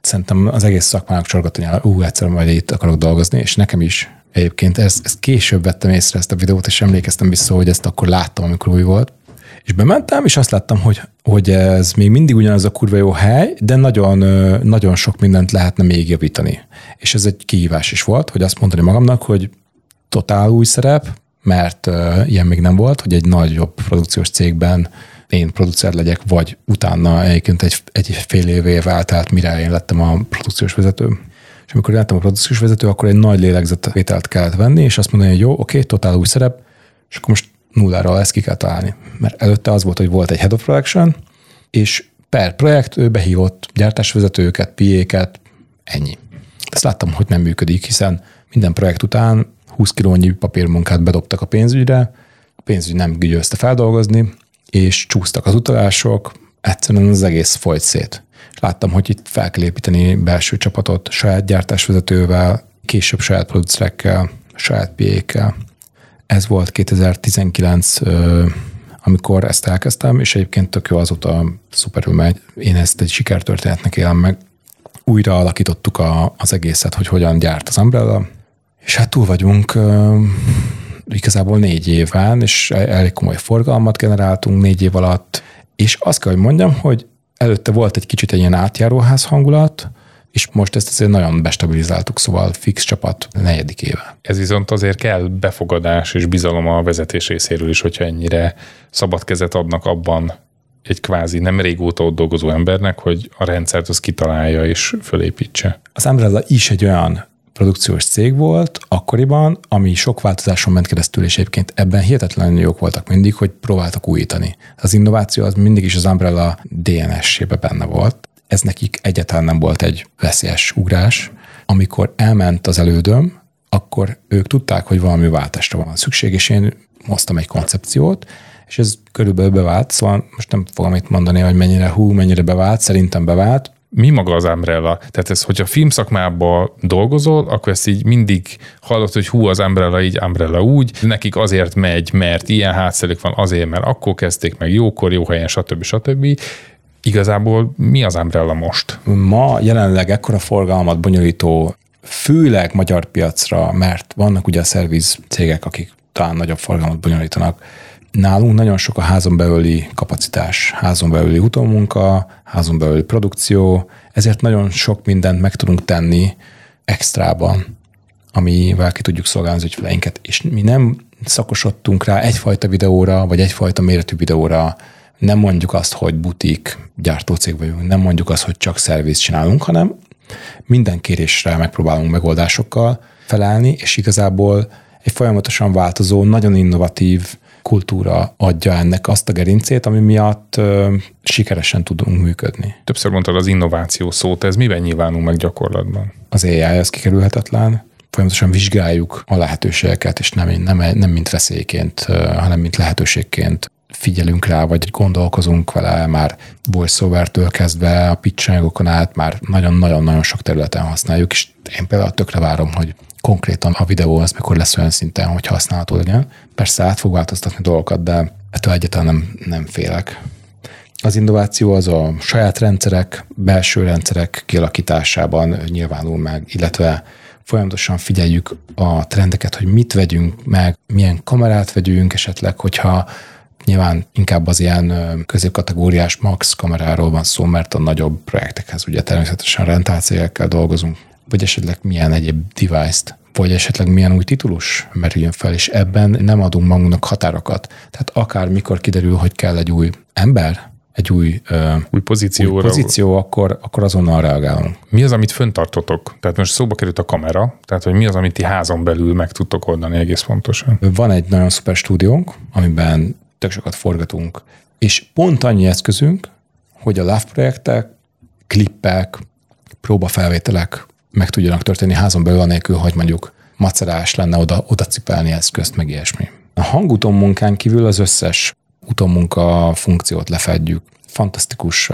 szerintem az egész szakmának hogy ú, egyszer majd itt akarok dolgozni, és nekem is egyébként ezt, ezt később vettem észre ezt a videót, és emlékeztem vissza, hogy ezt akkor láttam, amikor új volt, és bementem, és azt láttam, hogy, hogy ez még mindig ugyanaz a kurva jó hely, de nagyon, nagyon sok mindent lehetne még javítani. És ez egy kihívás is volt, hogy azt mondani magamnak, hogy totál új szerep, mert ilyen még nem volt, hogy egy nagyobb produkciós cégben én producer legyek, vagy utána egyébként egy, egy fél év eltelt, mire én lettem a produkciós vezető. És amikor lettem a produkciós vezető, akkor egy nagy lélegzetvételt kellett venni, és azt mondani, hogy jó, oké, totál új szerep, és akkor most nullára ezt ki kell találni. Mert előtte az volt, hogy volt egy head of production, és per projekt ő behívott gyártásvezetőket, piéket, ennyi. Ezt láttam, hogy nem működik, hiszen minden projekt után 20 kilónyi papírmunkát bedobtak a pénzügyre, a pénzügy nem győzte feldolgozni, és csúsztak az utalások, egyszerűen az egész folyt szét. Láttam, hogy itt fel kell építeni belső csapatot saját gyártásvezetővel, később saját producerekkel, saját piékkel. Ez volt 2019, amikor ezt elkezdtem, és egyébként tök jó azóta szuperül megy. Én ezt egy sikertörténetnek élem meg. Újra alakítottuk a, az egészet, hogy hogyan gyárt az Umbrella, és hát túl vagyunk igazából négy éven, és elég komoly forgalmat generáltunk négy év alatt, és azt kell, hogy mondjam, hogy előtte volt egy kicsit egy ilyen átjáróház hangulat, és most ezt azért nagyon bestabilizáltuk, szóval fix csapat negyedik éve. Ez viszont azért kell befogadás és bizalom a vezetés részéről is, hogyha ennyire szabad kezet adnak abban egy kvázi nem régóta ott dolgozó embernek, hogy a rendszert az kitalálja és fölépítse. Az Umbrella is egy olyan produkciós cég volt akkoriban, ami sok változáson ment keresztül, és egyébként ebben hihetetlenül jók voltak mindig, hogy próbáltak újítani. Az innováció az mindig is az Umbrella DNS-ébe benne volt. Ez nekik egyáltalán nem volt egy veszélyes ugrás. Amikor elment az elődöm, akkor ők tudták, hogy valami váltásra van szükség, és én hoztam egy koncepciót, és ez körülbelül bevált, szóval most nem fogom itt mondani, hogy mennyire hú, mennyire bevált, szerintem bevált, mi maga az Umbrella? Tehát ez, hogyha filmszakmában dolgozol, akkor ezt így mindig hallod, hogy hú, az Umbrella így, Umbrella úgy, nekik azért megy, mert ilyen hátszerük van, azért, mert akkor kezdték meg jókor, jó helyen, stb. stb. Igazából mi az Umbrella most? Ma jelenleg ekkora forgalmat bonyolító, főleg magyar piacra, mert vannak ugye a szerviz cégek, akik talán nagyobb forgalmat bonyolítanak, Nálunk nagyon sok a házon belüli kapacitás, házon belüli utómunka, házon belüli produkció, ezért nagyon sok mindent meg tudunk tenni extrában, amivel ki tudjuk szolgálni az ügyfeleinket. És mi nem szakosodtunk rá egyfajta videóra, vagy egyfajta méretű videóra, nem mondjuk azt, hogy butik gyártócég vagyunk, nem mondjuk azt, hogy csak szerviz csinálunk, hanem minden kérésre megpróbálunk megoldásokkal felelni, és igazából egy folyamatosan változó, nagyon innovatív kultúra adja ennek azt a gerincét, ami miatt ö, sikeresen tudunk működni. Többször mondtad az innováció szót, ez miben nyilvánul meg gyakorlatban? Az AI az kikerülhetetlen, folyamatosan vizsgáljuk a lehetőségeket, és nem, nem, nem mint veszélyként, hanem mint lehetőségként figyelünk rá, vagy gondolkozunk vele, már voiceover-től kezdve a pitch át, már nagyon-nagyon-nagyon sok területen használjuk, és én például tökre várom, hogy konkrétan a videó az mikor lesz olyan szinten, hogy használható legyen. Persze át fog változtatni dolgokat, de ettől egyáltalán nem, nem félek. Az innováció az a saját rendszerek, belső rendszerek kialakításában nyilvánul meg, illetve folyamatosan figyeljük a trendeket, hogy mit vegyünk meg, milyen kamerát vegyünk esetleg, hogyha Nyilván inkább az ilyen középkategóriás max kameráról van szó, mert a nagyobb projektekhez ugye természetesen rentálcégekkel dolgozunk, vagy esetleg milyen egyéb device-t vagy esetleg milyen új titulus merüljön fel, és ebben nem adunk magunknak határokat. Tehát akár mikor kiderül, hogy kell egy új ember, egy új, új, pozícióra. új pozíció, akkor, akkor azonnal reagálunk. Mi az, amit föntartotok? Tehát most szóba került a kamera, tehát hogy mi az, amit ti házon belül meg tudtok oldani egész pontosan? Van egy nagyon szuper stúdiónk, amiben tök sokat forgatunk, és pont annyi eszközünk, hogy a Love projektek, klippek, próbafelvételek meg tudjanak történni házon belül, anélkül, hogy mondjuk macerás lenne oda, oda cipelni eszközt, meg ilyesmi. A hanguton munkán kívül az összes utómunka funkciót lefedjük. Fantasztikus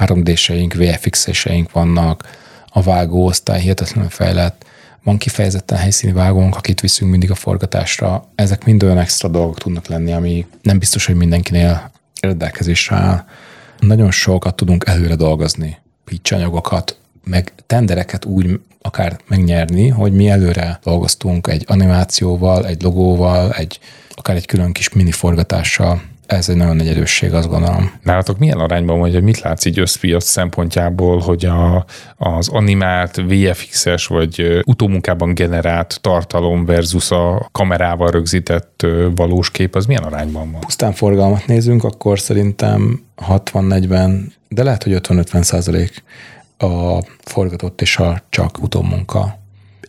3D-seink, VFX-eseink vannak, a vágóosztály hihetetlenül fejlett, van kifejezetten helyszíni vágónk, akit viszünk mindig a forgatásra. Ezek mind olyan extra dolgok tudnak lenni, ami nem biztos, hogy mindenkinél rendelkezésre áll. Nagyon sokat tudunk előre dolgozni, pitch anyagokat, meg tendereket úgy akár megnyerni, hogy mi előre dolgoztunk egy animációval, egy logóval, egy akár egy külön kis mini forgatással ez egy nagyon nagy erősség, azt gondolom. Nálatok milyen arányban vagy, hogy mit látsz így összpiac szempontjából, hogy a, az animált, VFX-es vagy utómunkában generált tartalom versus a kamerával rögzített valós kép, az milyen arányban van? Pusztán forgalmat nézünk, akkor szerintem 60-40, de lehet, hogy 50-50 százalék a forgatott és a csak utómunka.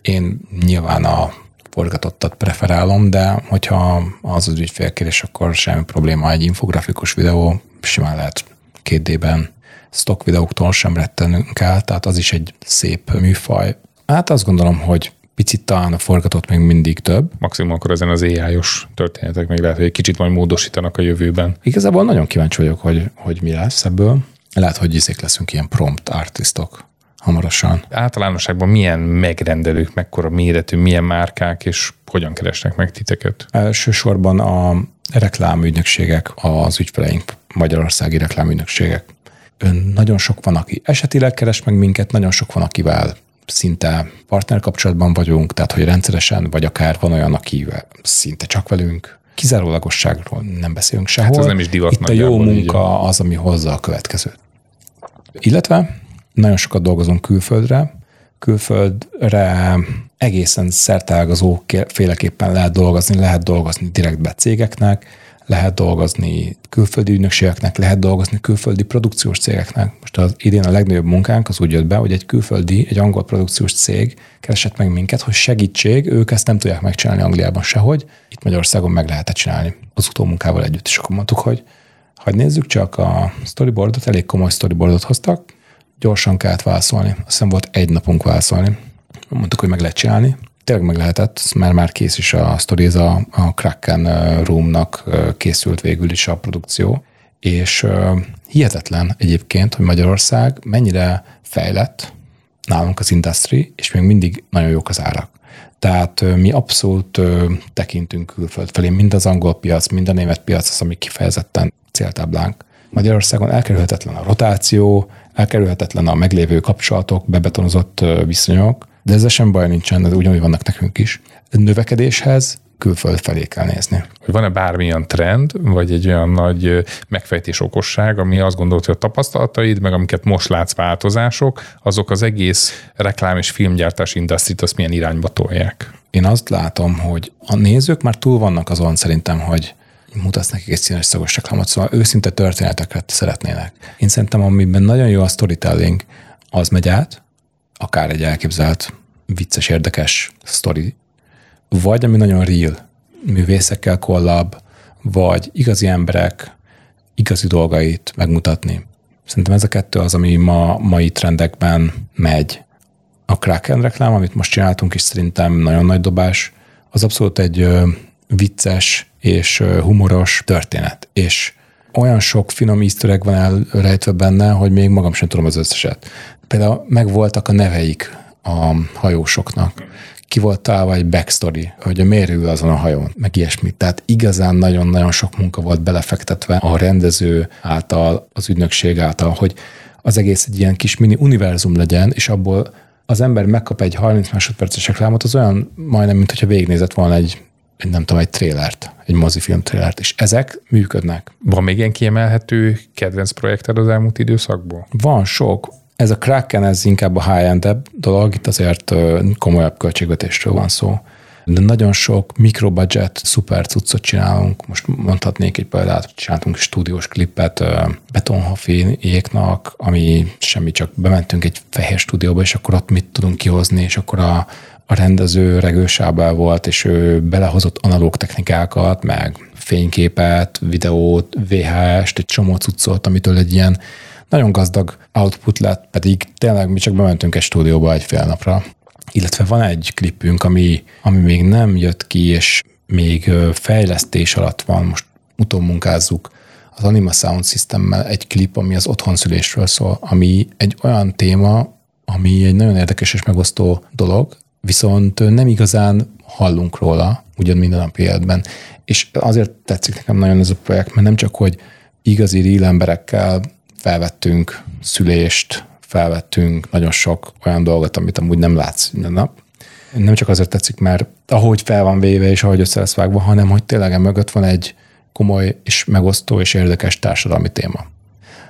Én nyilván a forgatottat preferálom, de hogyha az az ügyfélkérés, akkor semmi probléma. Egy infografikus videó simán lehet két D-ben stock videóktól sem rettenünk el, tehát az is egy szép műfaj. Hát azt gondolom, hogy picit talán a forgatott még mindig több. Maximum akkor ezen az AI-os történetek még lehet, hogy egy kicsit majd módosítanak a jövőben. Igazából nagyon kíváncsi vagyok, hogy, hogy mi lesz ebből. Lehet, hogy izék leszünk ilyen prompt artistok hamarosan. Általánosságban milyen megrendelők, mekkora méretű, milyen márkák, és hogyan keresnek meg titeket? Elsősorban a reklámügynökségek, az ügyfeleink, magyarországi reklámügynökségek. Nagyon sok van, aki esetileg keres meg minket, nagyon sok van, akivel szinte partnerkapcsolatban vagyunk, tehát hogy rendszeresen, vagy akár van olyan, akivel szinte csak velünk. Kizárólagosságról nem beszélünk sehol. Hát ez nem is divat Itt a jó munka az, ami hozza a következőt. Illetve nagyon sokat dolgozunk külföldre, külföldre egészen szertágazó féleképpen lehet dolgozni, lehet dolgozni direktbe cégeknek, lehet dolgozni külföldi ügynökségeknek, lehet dolgozni külföldi produkciós cégeknek. Most az idén a legnagyobb munkánk az úgy jött be, hogy egy külföldi, egy angol produkciós cég keresett meg minket, hogy segítség, ők ezt nem tudják megcsinálni Angliában sehogy, itt Magyarországon meg lehet csinálni az utómunkával együtt. És akkor mondtuk, hogy ha nézzük csak a storyboardot, elég komoly storyboardot hoztak, gyorsan kellett válaszolni. Azt hiszem volt egy napunk válaszolni. Mondtuk, hogy meg lehet csinálni. Tényleg meg lehetett, mert már kész is a sztori, ez a, a Kraken Roomnak készült végül is a produkció. És hihetetlen egyébként, hogy Magyarország mennyire fejlett nálunk az industry, és még mindig nagyon jók az árak. Tehát mi abszolút tekintünk külföld felé, mind az angol piac, mind a német piac az, ami kifejezetten céltáblánk. Magyarországon elkerülhetetlen a rotáció, elkerülhetetlen a meglévő kapcsolatok, bebetonozott viszonyok, de ezzel sem baj nincsen, de ugyanúgy vannak nekünk is. Növekedéshez külföld felé kell nézni. Hogy van-e bármilyen trend, vagy egy olyan nagy megfejtés okosság, ami azt gondolt, hogy a tapasztalataid, meg amiket most látsz változások, azok az egész reklám és filmgyártás industrit azt milyen irányba tolják? Én azt látom, hogy a nézők már túl vannak azon szerintem, hogy mutatsz nekik egy színes szagos reklámot, szóval őszinte történeteket szeretnének. Én szerintem, amiben nagyon jó a storytelling, az megy át, akár egy elképzelt vicces, érdekes sztori, vagy ami nagyon real, művészekkel kollab, vagy igazi emberek igazi dolgait megmutatni. Szerintem ez a kettő az, ami ma mai trendekben megy. A Kraken reklám, amit most csináltunk, is szerintem nagyon nagy dobás, az abszolút egy vicces és humoros történet. És olyan sok finom easter van elrejtve benne, hogy még magam sem tudom az összeset. Például megvoltak a neveik a hajósoknak ki volt találva egy backstory, hogy a ül azon a hajón, meg ilyesmit. Tehát igazán nagyon-nagyon sok munka volt belefektetve a rendező által, az ügynökség által, hogy az egész egy ilyen kis mini univerzum legyen, és abból az ember megkap egy 30 másodperces reklámot, az olyan majdnem, mint hogyha végignézett volna egy, egy nem tudom, egy trélert, egy mozifilm trélert, és ezek működnek. Van még ilyen kiemelhető kedvenc projekted az elmúlt időszakból? Van sok. Ez a Kraken, ez inkább a high-end dolog, itt azért komolyabb költségvetésről van szó. De nagyon sok mikrobudget, szuper cuccot csinálunk. Most mondhatnék egy példát, csináltunk stúdiós klipet betonhafiéknak, ami semmi, csak bementünk egy fehér stúdióba, és akkor ott mit tudunk kihozni, és akkor a, a rendező regősábel volt, és ő belehozott analóg technikákat, meg fényképet, videót, VHS-t, egy csomó cuccot, amitől egy ilyen nagyon gazdag output lett, pedig tényleg mi csak bementünk egy stúdióba egy fél napra. Illetve van egy klipünk, ami, ami még nem jött ki, és még fejlesztés alatt van, most utómunkázzuk az Anima Sound Systemmel egy klip, ami az otthonszülésről szól, ami egy olyan téma, ami egy nagyon érdekes és megosztó dolog, viszont nem igazán hallunk róla, ugyan minden nap életben. És azért tetszik nekem nagyon ez a projekt, mert nem csak, hogy igazi real emberekkel felvettünk szülést, felvettünk nagyon sok olyan dolgot, amit amúgy nem látsz minden nap. Nem csak azért tetszik, mert ahogy fel van véve és ahogy össze lesz vágva, hanem hogy tényleg mögött van egy komoly és megosztó és érdekes társadalmi téma.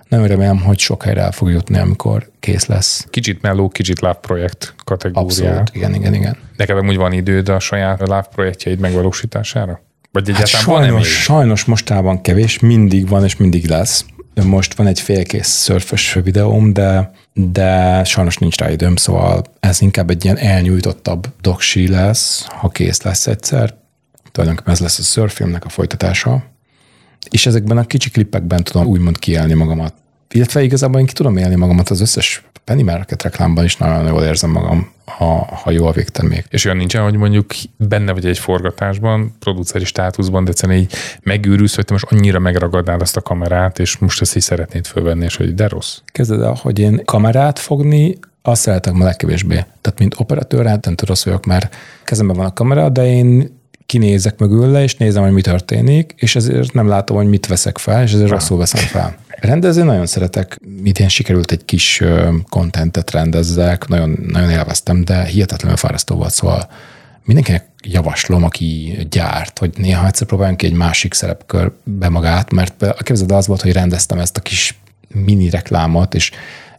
Nagyon remélem, hogy sok helyre el fog jutni, amikor kész lesz. Kicsit melló, kicsit láv projekt kategória. Abszolút, igen, igen, igen. Neked úgy van időd a saját láv projektjeid megvalósítására? Vagy hát sajnos, van sajnos mostában kevés, mindig van és mindig lesz. Most van egy félkész szörfös videóm, de, de sajnos nincs rá időm, szóval ez inkább egy ilyen elnyújtottabb doksi lesz, ha kész lesz egyszer. Tulajdonképpen ez lesz a szörfilmnek a folytatása. És ezekben a kicsi klippekben tudom úgymond kielni magamat. Illetve igazából én ki tudom élni magamat az összes Penny Market reklámban is nagyon jól érzem magam, ha, ha jó a végtermék. És olyan nincsen, hogy mondjuk benne vagy egy forgatásban, produceri státuszban, de egyszerűen így megőrülsz, hogy te most annyira megragadnád azt a kamerát, és most ezt így szeretnéd fölvenni, és hogy de rossz. Kezded el, hogy én kamerát fogni, azt szeretek ma legkevésbé. Tehát, mint operatőr, hát rossz vagyok, mert kezemben van a kamera, de én kinézek mögül és nézem, hogy mi történik, és ezért nem látom, hogy mit veszek fel, és ezért rosszul veszem fel. Rendezni nagyon szeretek, idén sikerült egy kis kontentet rendezzek, nagyon, nagyon élveztem, de hihetetlenül fárasztó volt, szóval mindenkinek javaslom, aki gyárt, hogy néha egyszer próbáljunk ki egy másik szerepkörbe magát, mert a képzeld az volt, hogy rendeztem ezt a kis mini reklámot, és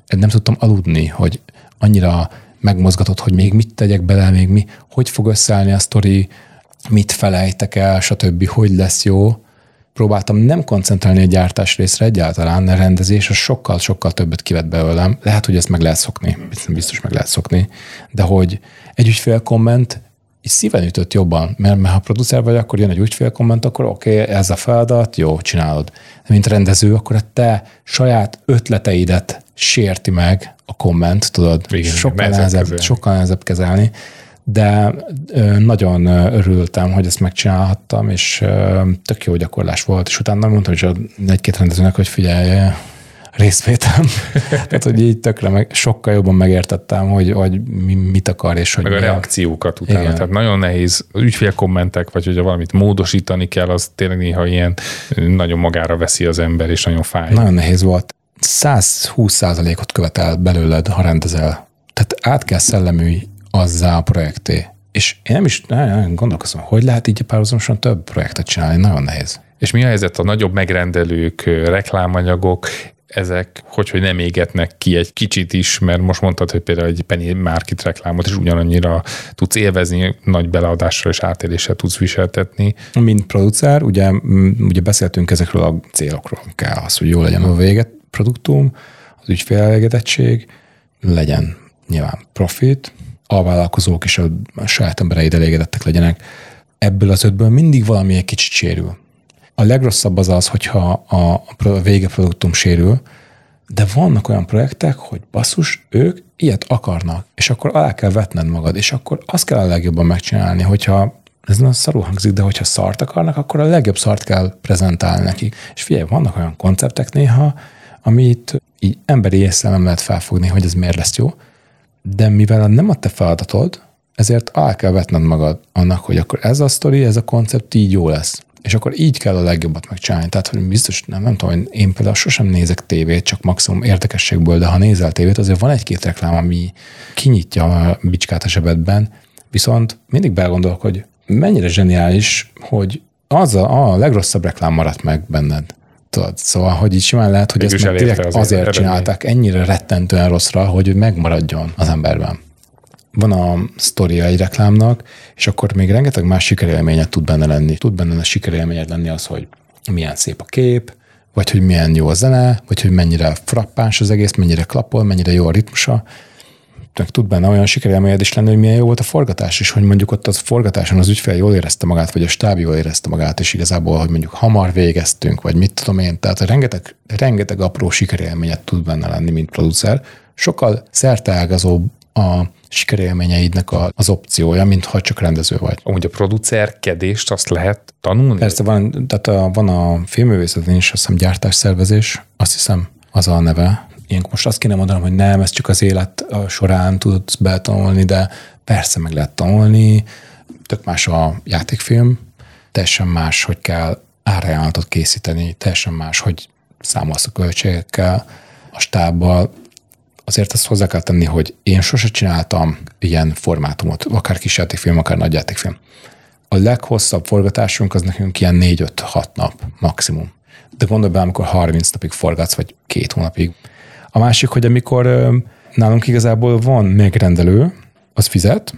nem tudtam aludni, hogy annyira megmozgatott, hogy még mit tegyek bele, még mi, hogy fog összeállni a sztori, mit felejtek el, stb., hogy lesz jó. Próbáltam nem koncentrálni a gyártás részre egyáltalán, a rendezés az sokkal-sokkal többet kivet belőlem. Lehet, hogy ezt meg lehet szokni, biztos meg lehet szokni, de hogy egy ügyfél komment és szíven ütött jobban, mert, mert ha producer vagy, akkor jön egy ügyfél komment, akkor oké, okay, ez a feladat, jó, csinálod. De mint rendező, akkor a te saját ötleteidet sérti meg a komment, tudod, Igen, sokkal, nehezebb, sokkal nehezebb kezelni de nagyon örültem, hogy ezt megcsinálhattam, és tök jó gyakorlás volt, és utána mondtam is egy-két rendezőnek, hogy figyelj, részvétem. Tehát, hogy így tökre meg, sokkal jobban megértettem, hogy, hogy mi, mit akar, és hogy Meg a reakciókat utána. Igen. Tehát nagyon nehéz, ügyfélkommentek, vagy hogyha valamit módosítani kell, az tényleg néha ilyen nagyon magára veszi az ember, és nagyon fáj. Nagyon nehéz volt. 120 ot követel belőled, ha rendezel. Tehát át kell szellemű azzá a projekté. És én nem is nagyon gondolkozom, hogy lehet így párhuzamosan több projektet csinálni, nagyon nehéz. És mi a helyzet a nagyobb megrendelők, reklámanyagok, ezek hogy, hogy nem égetnek ki egy kicsit is, mert most mondtad, hogy például egy penny market reklámot is ugyanannyira tudsz élvezni, nagy beleadással és átéléssel tudsz viseltetni. Mint producer, ugye, ugye beszéltünk ezekről a célokról, kell az, hogy jó legyen a véget produktum, az ügyfél elégedettség, legyen nyilván profit, a vállalkozók és a saját embereid elégedettek legyenek. Ebből az ötből mindig valami egy kicsit sérül. A legrosszabb az az, hogyha a végeproduktum sérül, de vannak olyan projektek, hogy basszus, ők ilyet akarnak, és akkor alá kell vetned magad, és akkor azt kell a legjobban megcsinálni, hogyha ez nagyon szarul hangzik, de hogyha szart akarnak, akkor a legjobb szart kell prezentálni nekik. És figyelj, vannak olyan konceptek néha, amit így emberi észre nem lehet felfogni, hogy ez miért lesz jó, de mivel nem a te feladatod, ezért alá kell vetned magad annak, hogy akkor ez a sztori, ez a koncept így jó lesz. És akkor így kell a legjobbat megcsinálni. Tehát, hogy biztos, nem, nem tudom, én például sosem nézek tévét, csak maximum érdekességből, de ha nézel tévét, azért van egy-két reklám, ami kinyitja a bicskát a zsebedben, viszont mindig belegondolok, hogy mennyire zseniális, hogy az a, a legrosszabb reklám maradt meg benned. Tudod, szóval, hogy így simán lehet, hogy ezt direkt azért, azért csinálták ennyire rettentően rosszra, hogy megmaradjon az emberben van a sztoria egy reklámnak, és akkor még rengeteg más sikerélményet tud benne lenni. Tud benne a sikerélményed lenni az, hogy milyen szép a kép, vagy hogy milyen jó a zene, vagy hogy mennyire frappáns az egész, mennyire klapol, mennyire jó a ritmusa. Meg tud benne olyan sikerélményed is lenni, hogy milyen jó volt a forgatás, és hogy mondjuk ott az forgatáson az ügyfél jól érezte magát, vagy a stáb jól érezte magát, és igazából, hogy mondjuk hamar végeztünk, vagy mit tudom én. Tehát rengeteg, rengeteg apró sikerélményet tud benne lenni, mint producer. Sokkal szerteágazóbb a sikerélményeidnek a, az opciója, mint ha csak rendező vagy. Amúgy a producerkedést azt lehet tanulni? Persze van, tehát a, van a filmművészetén is azt hiszem gyártásszervezés, azt hiszem az a neve. Ilyenkor most azt kéne mondanom, hogy nem, ez csak az élet során tudsz betanulni, de persze meg lehet tanulni, tök más a játékfilm, teljesen más, hogy kell árajánlatot készíteni, teljesen más, hogy számolsz a költségekkel, a stábbal, azért azt hozzá kell tenni, hogy én sose csináltam ilyen formátumot, akár kisjátékfilm, akár nagyjátékfilm. A leghosszabb forgatásunk az nekünk ilyen 4-5-6 nap maximum. De gondolj be, amikor 30 napig forgatsz, vagy két hónapig. A másik, hogy amikor nálunk igazából van megrendelő, az fizet,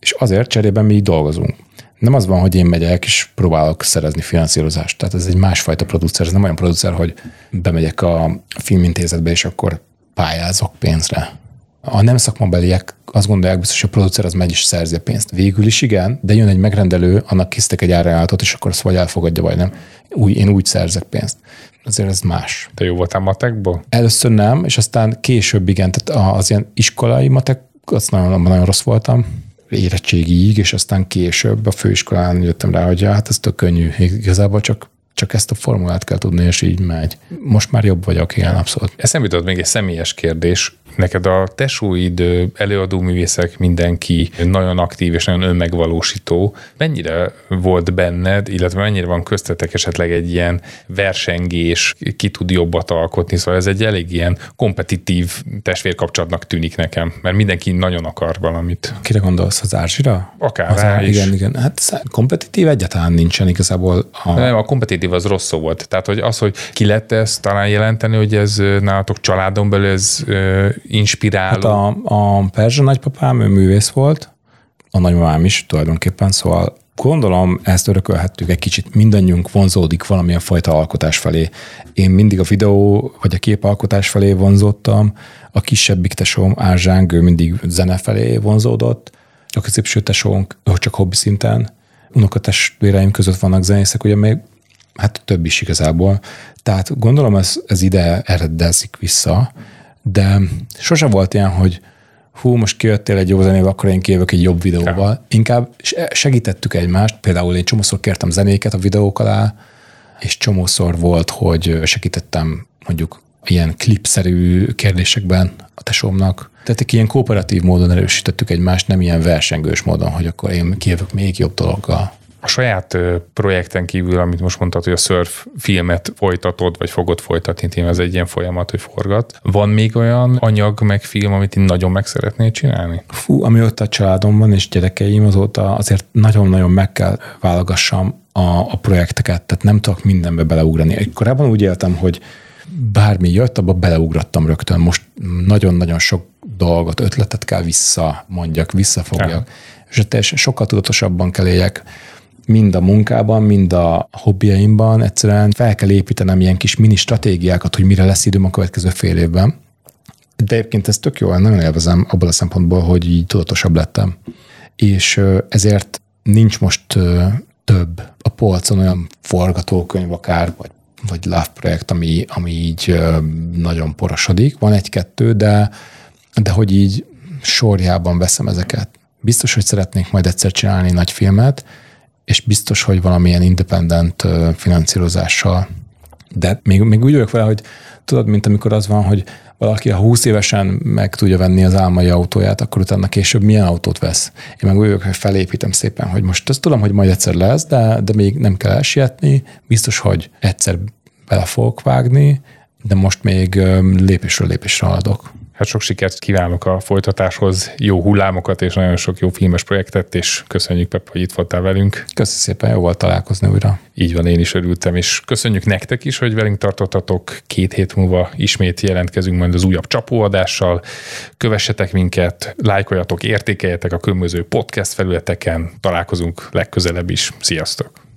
és azért cserében mi dolgozunk. Nem az van, hogy én megyek és próbálok szerezni finanszírozást. Tehát ez egy másfajta producer, ez nem olyan producer, hogy bemegyek a filmintézetbe, és akkor pályázok pénzre. A nem szakmabeliek azt gondolják biztos, hogy a producer az megy is szerzi a pénzt. Végül is igen, de jön egy megrendelő, annak készítek egy árajánlatot, és akkor azt vagy elfogadja, vagy nem. Úgy, én úgy szerzek pénzt. Azért ez más. Te jó voltál matekból? Először nem, és aztán később igen, tehát az ilyen iskolai matek, azt nagyon, nagyon rossz voltam érettségig, és aztán később a főiskolán jöttem rá, hogy hát ez tök könnyű. Igazából csak csak ezt a formulát kell tudni, és így megy. Most már jobb vagyok, igen, abszolút. Eszembe jutott még egy személyes kérdés. Neked a tesóid, előadó művészek, mindenki nagyon aktív és nagyon önmegvalósító. Mennyire volt benned, illetve mennyire van köztetek esetleg egy ilyen versengés, ki tud jobbat alkotni? Szóval ez egy elég ilyen kompetitív testvérkapcsolatnak tűnik nekem, mert mindenki nagyon akar valamit. Kire gondolsz, az Ázsira? Akár az rá is. Igen, igen. Hát kompetitív egyáltalán nincsen igazából. A... Nem, a kompetitív az rossz szó volt. Tehát, hogy az, hogy ki lett ezt talán jelenteni, hogy ez nálatok családon belül ez inspiráló? Hát a, a Perzsa nagypapám, ő művész volt, a nagymamám is tulajdonképpen, szóval gondolom ezt örökölhettük egy kicsit, mindannyiunk vonzódik valamilyen fajta alkotás felé. Én mindig a videó vagy a képalkotás felé vonzottam, a kisebbik tesóm Ázsánk, ő mindig zene felé vonzódott, a középső tesónk csak hobbi szinten, unokatestvéreim között vannak zenészek, ugye még hát több is igazából. Tehát gondolom ez, ez ide eredezik vissza, de sose volt ilyen, hogy hú, most kijöttél egy jó zenével, akkor én kijövök egy jobb videóval. Ja. Inkább segítettük egymást, például én csomószor kértem zenéket a videók alá, és csomószor volt, hogy segítettem mondjuk ilyen klipszerű kérdésekben a tesómnak. Tehát ilyen kooperatív módon erősítettük egymást, nem ilyen versengős módon, hogy akkor én kijövök még jobb dologgal. A saját projekten kívül, amit most mondtad, hogy a surf filmet folytatod, vagy fogod folytatni, tényleg ez egy ilyen folyamat, hogy forgat. Van még olyan anyag, meg film, amit én nagyon meg szeretnél csinálni? Fú, amióta a családom van és gyerekeim, azóta azért nagyon-nagyon meg kell válogassam a, a projekteket, tehát nem tudok mindenbe beleugrani. Korábban úgy éltem, hogy bármi jött, abba beleugrottam rögtön. Most nagyon-nagyon sok dolgot, ötletet kell vissza mondjak, visszafogjak. Ja. És teljesen sokkal tudatosabban kell éljek mind a munkában, mind a hobbiaimban. Egyszerűen fel kell építenem ilyen kis mini stratégiákat, hogy mire lesz időm a következő fél évben. De egyébként ez tök jó, nagyon élvezem abból a szempontból, hogy így tudatosabb lettem. És ezért nincs most több a polcon olyan forgatókönyv akár, vagy vagy love projekt, ami, ami így nagyon porosodik. Van egy-kettő, de, de hogy így sorjában veszem ezeket. Biztos, hogy szeretnék majd egyszer csinálni nagy filmet, és biztos, hogy valamilyen independent finanszírozással. De még, még úgy vagyok vele, hogy tudod, mint amikor az van, hogy valaki a 20 évesen meg tudja venni az álmai autóját, akkor utána később milyen autót vesz. Én meg úgy vagyok, hogy felépítem szépen, hogy most ezt tudom, hogy majd egyszer lesz, de, de még nem kell elsietni. Biztos, hogy egyszer bele fogok vágni, de most még lépésről lépésre haladok. Hát sok sikert kívánok a folytatáshoz, jó hullámokat és nagyon sok jó filmes projektet, és köszönjük Pep, hogy itt voltál velünk. Köszönöm szépen, jó volt találkozni újra. Így van, én is örültem, és köszönjük nektek is, hogy velünk tartottatok. Két hét múlva ismét jelentkezünk majd az újabb csapóadással. Kövessetek minket, lájkoljatok, értékeljetek a különböző podcast felületeken. Találkozunk legközelebb is. Sziasztok!